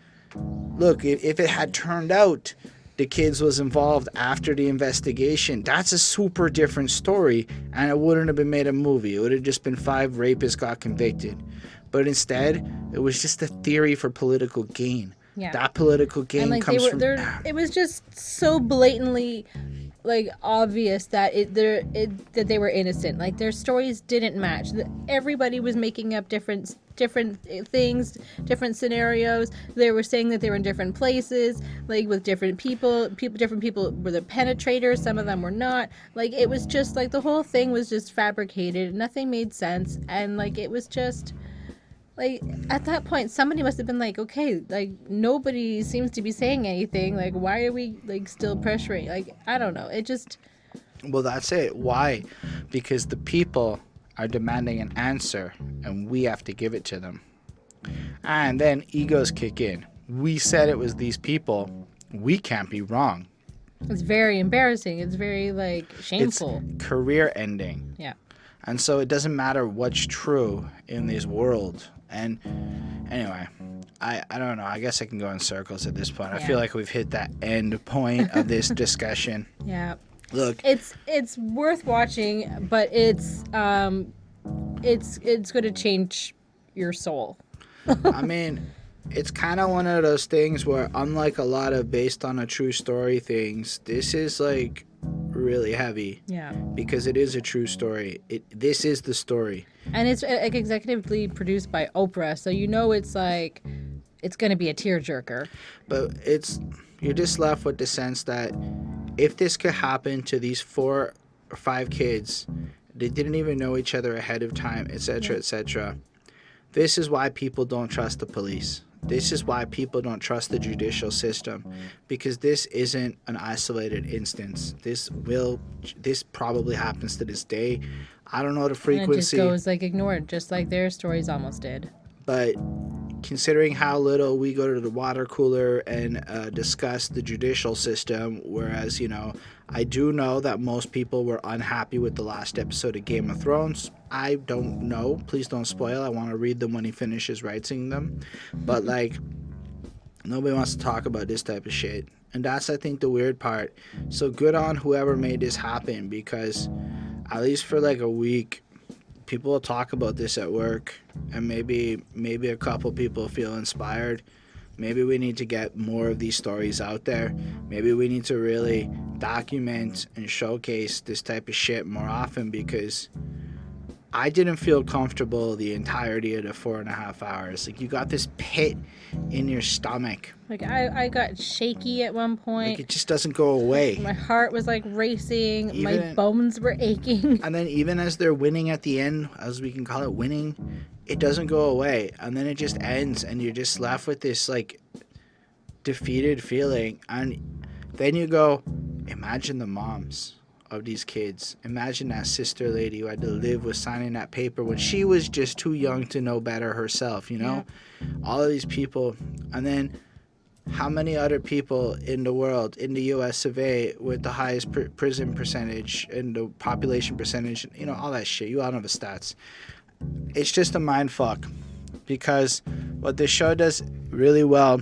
Look, if it had turned out the kids was involved after the investigation, that's a super different story and it wouldn't have been made a movie. It would have just been five rapists got convicted. But instead, it was just a theory for political gain. Yeah. That political gain like comes were, from. It was just so blatantly like obvious that it it, that they were innocent. Like their stories didn't match. Everybody was making up different different eh, things, different scenarios. They were saying that they were in different places, like with different people. People, different people were the penetrators. Some of them were not. Like it was just like the whole thing was just fabricated. Nothing made sense, and like it was just like at that point somebody must have been like okay like nobody seems to be saying anything. Like why are we like still pressuring? Like i don't know. It just well that's it. Why? Because the people are demanding an answer and we have to give it to them. And then egos kick in. We said it was these people. We can't be wrong. It's very embarrassing. It's very like shameful. it's career ending. Yeah. And so it doesn't matter what's true in this world and anyway, I, I don't know. I guess I can go in circles at this point. Yeah. I feel like we've hit that end point of this discussion. Yeah. Look, it's it's worth watching, but it's um, it's it's going to change your soul. I mean, it's kind of one of those things where, unlike a lot of based on a true story things, this is like really heavy. Yeah. Because it is a true story. It this is the story. And it's uh, like executively produced by Oprah, so you know it's like it's going to be a tearjerker. But it's you're just left with the sense that if this could happen to these four or five kids, they didn't even know each other ahead of time, etc., yeah. etc. This is why people don't trust the police. This is why people don't trust the judicial system because this isn't an isolated instance. This will this probably happens to this day. I don't know the frequency. And it just goes like ignored just like their stories almost did. But considering how little we go to the water cooler and uh, discuss the judicial system, whereas, you know, I do know that most people were unhappy with the last episode of Game of Thrones. I don't know. Please don't spoil. I want to read them when he finishes writing them. But, like, nobody wants to talk about this type of shit. And that's, I think, the weird part. So good on whoever made this happen because, at least for like a week, people will talk about this at work and maybe maybe a couple people feel inspired. Maybe we need to get more of these stories out there. Maybe we need to really document and showcase this type of shit more often because I didn't feel comfortable the entirety of the four and a half hours. Like you got this pit in your stomach. Like I, I got shaky at one point. Like it just doesn't go away. My heart was like racing. Even- my bones were aching. And then even as they're winning at the end, as we can call it winning, it doesn't go away. And then it just ends and you're just left with this like defeated feeling. And then you go, imagine the moms of these kids. Imagine that sister lady who had to live with signing that paper when she was just too young to know better herself, you know? All of these people. And then how many other people in the world, in the US of A, with the highest pr- prison percentage and the population percentage, you know, all that shit. You all know the stats. It's just a mind fuck because what this show does really well,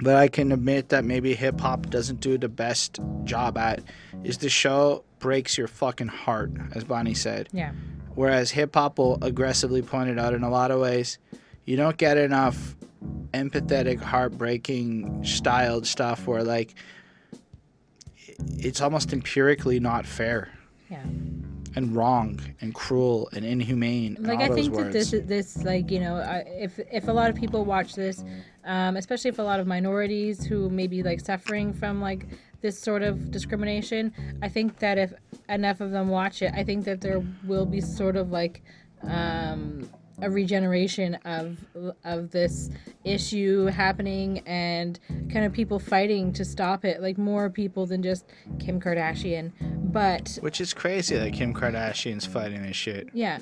but I can admit that maybe hip hop doesn't do the best job at, is the show breaks your fucking heart, as Bonnie said. yeah. Whereas hip hop will aggressively point it out in a lot of ways. You don't get enough empathetic, heartbreaking styled stuff where like it's almost empirically not fair Yeah. and wrong and cruel and inhumane. And like all I think that this is this like you know if if a lot of people watch this, um, especially if a lot of minorities who may be like suffering from like this sort of discrimination, I think that if enough of them watch it, I think that there will be sort of like um, a regeneration of of this issue happening and kind of people fighting to stop it, like more people than just Kim Kardashian, but Which is crazy that Kim Kardashian's fighting this shit. Yeah.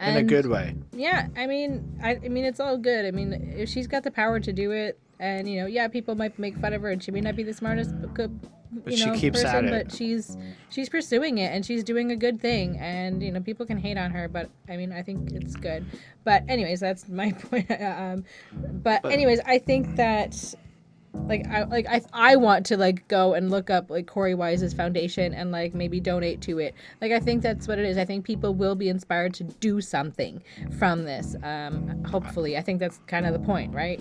In a good way. yeah, I mean, I, I mean, it's all good. I mean, if she's got the power to do it, and you know, yeah, people might make fun of her, and she may not be the smartest, but good, But you she know, keeps person, at it. but she's she's pursuing it, and she's doing a good thing, and you know, people can hate on her, but I mean, I think it's good. But anyways, that's my point. um, but, But- anyways, I think that. Like I like I I want to like go and look up like Korey Wise's foundation and like maybe donate to it. Like I think that's what it is. I think people will be inspired to do something from this. Um, hopefully, I think that's kind of the point, right?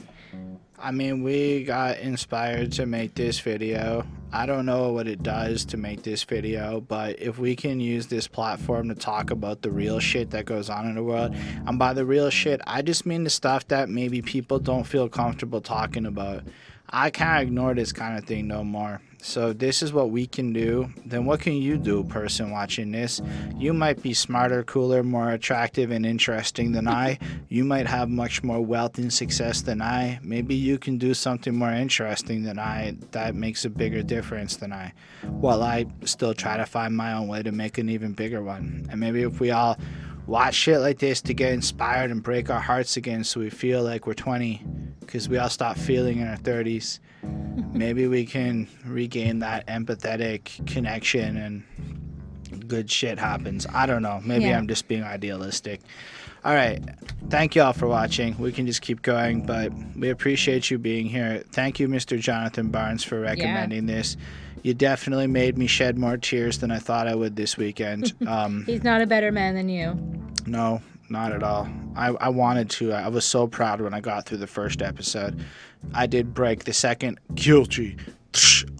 I mean, we got inspired to make this video. I don't know what it does to make this video, but if we can use this platform to talk about the real shit that goes on in the world, and by the real shit, I just mean the stuff that maybe people don't feel comfortable talking about. I can't ignore this kind of thing no more. So this is what we can do, then what can you do, person watching this? You might be smarter, cooler, more attractive, and interesting than I. You might have much more wealth and success than I. Maybe you can do something more interesting than I that makes a bigger difference than I. While I still try to find my own way to make an even bigger one. And maybe if we all watch shit like this to get inspired and break our hearts again so we feel like we're 20 because we all stop feeling in our 30s maybe we can regain that empathetic connection and good shit happens. I don't know. Maybe Yeah. i'm just being idealistic. All right. Thank you all for watching. We can just keep going but we appreciate you being here. Thank you mr jonathan barnes for recommending this. You definitely made me shed more tears than i thought i would this weekend. Um, He's not a better man than you. No, not at all. I, I wanted to. I was so proud when I got through the first episode. I did break the second guilty.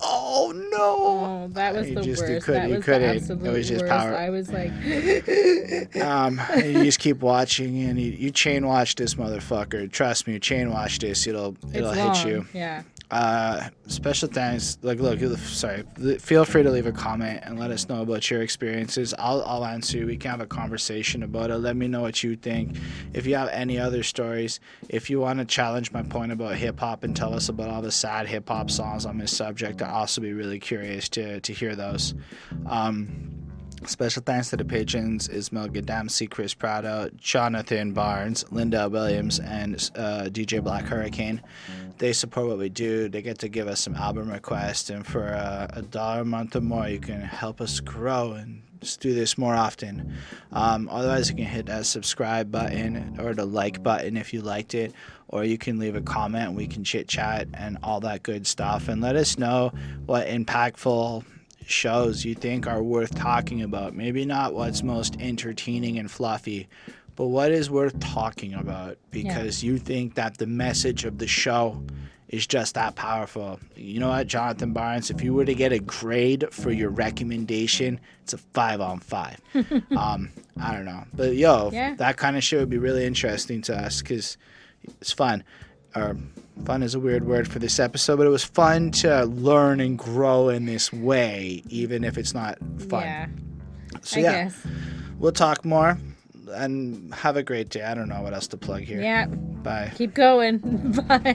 Oh no! Oh, that was You the just- you worst. couldn't- that you was couldn't. It was just worst. power- I was like, Um, you just keep watching, and you, you chain watch this motherfucker. Trust me, you chain watch this. It'll it'll it's hit long. you. Yeah. Uh, special thanks. Like, look, sorry. Feel free to leave a comment and let us know about your experiences. I'll, I'll answer. We can have a conversation about it. Let me know what you think. If you have any other stories, if you want to challenge my point about hip hop and tell us about all the sad hip hop songs on this subject, I'd also be really curious to to hear those. Um, Special thanks to the patrons Ismail Gadamsi, Chris Prado, Jonathan Barnes, Linda Williams, and uh, DJ Black Hurricane. They support what we do. They get to give us some album requests, and for uh, a dollar a month or more, you can help us grow and just do this more often. Um, otherwise, you can hit that subscribe button or the like button if you liked it, or you can leave a comment we can chit chat and all that good stuff. And let us know what impactful shows you think are worth talking about. Maybe not what's most entertaining and fluffy, but what is worth talking about because you think that the message of the show is just that powerful. You know what, Jonathan Barnes? If you were to get a grade for your recommendation, it's a five on five. um, I don't know, but yo, Yeah. that kind of shit would be really interesting to us because it's fun. Or fun is a weird word for this episode, but it was fun to learn and grow in this way, even if it's not fun. Yeah. So I yeah, guess. we'll talk more and have a great day. I don't know what else to plug here. Yeah. Bye. Keep going. Bye.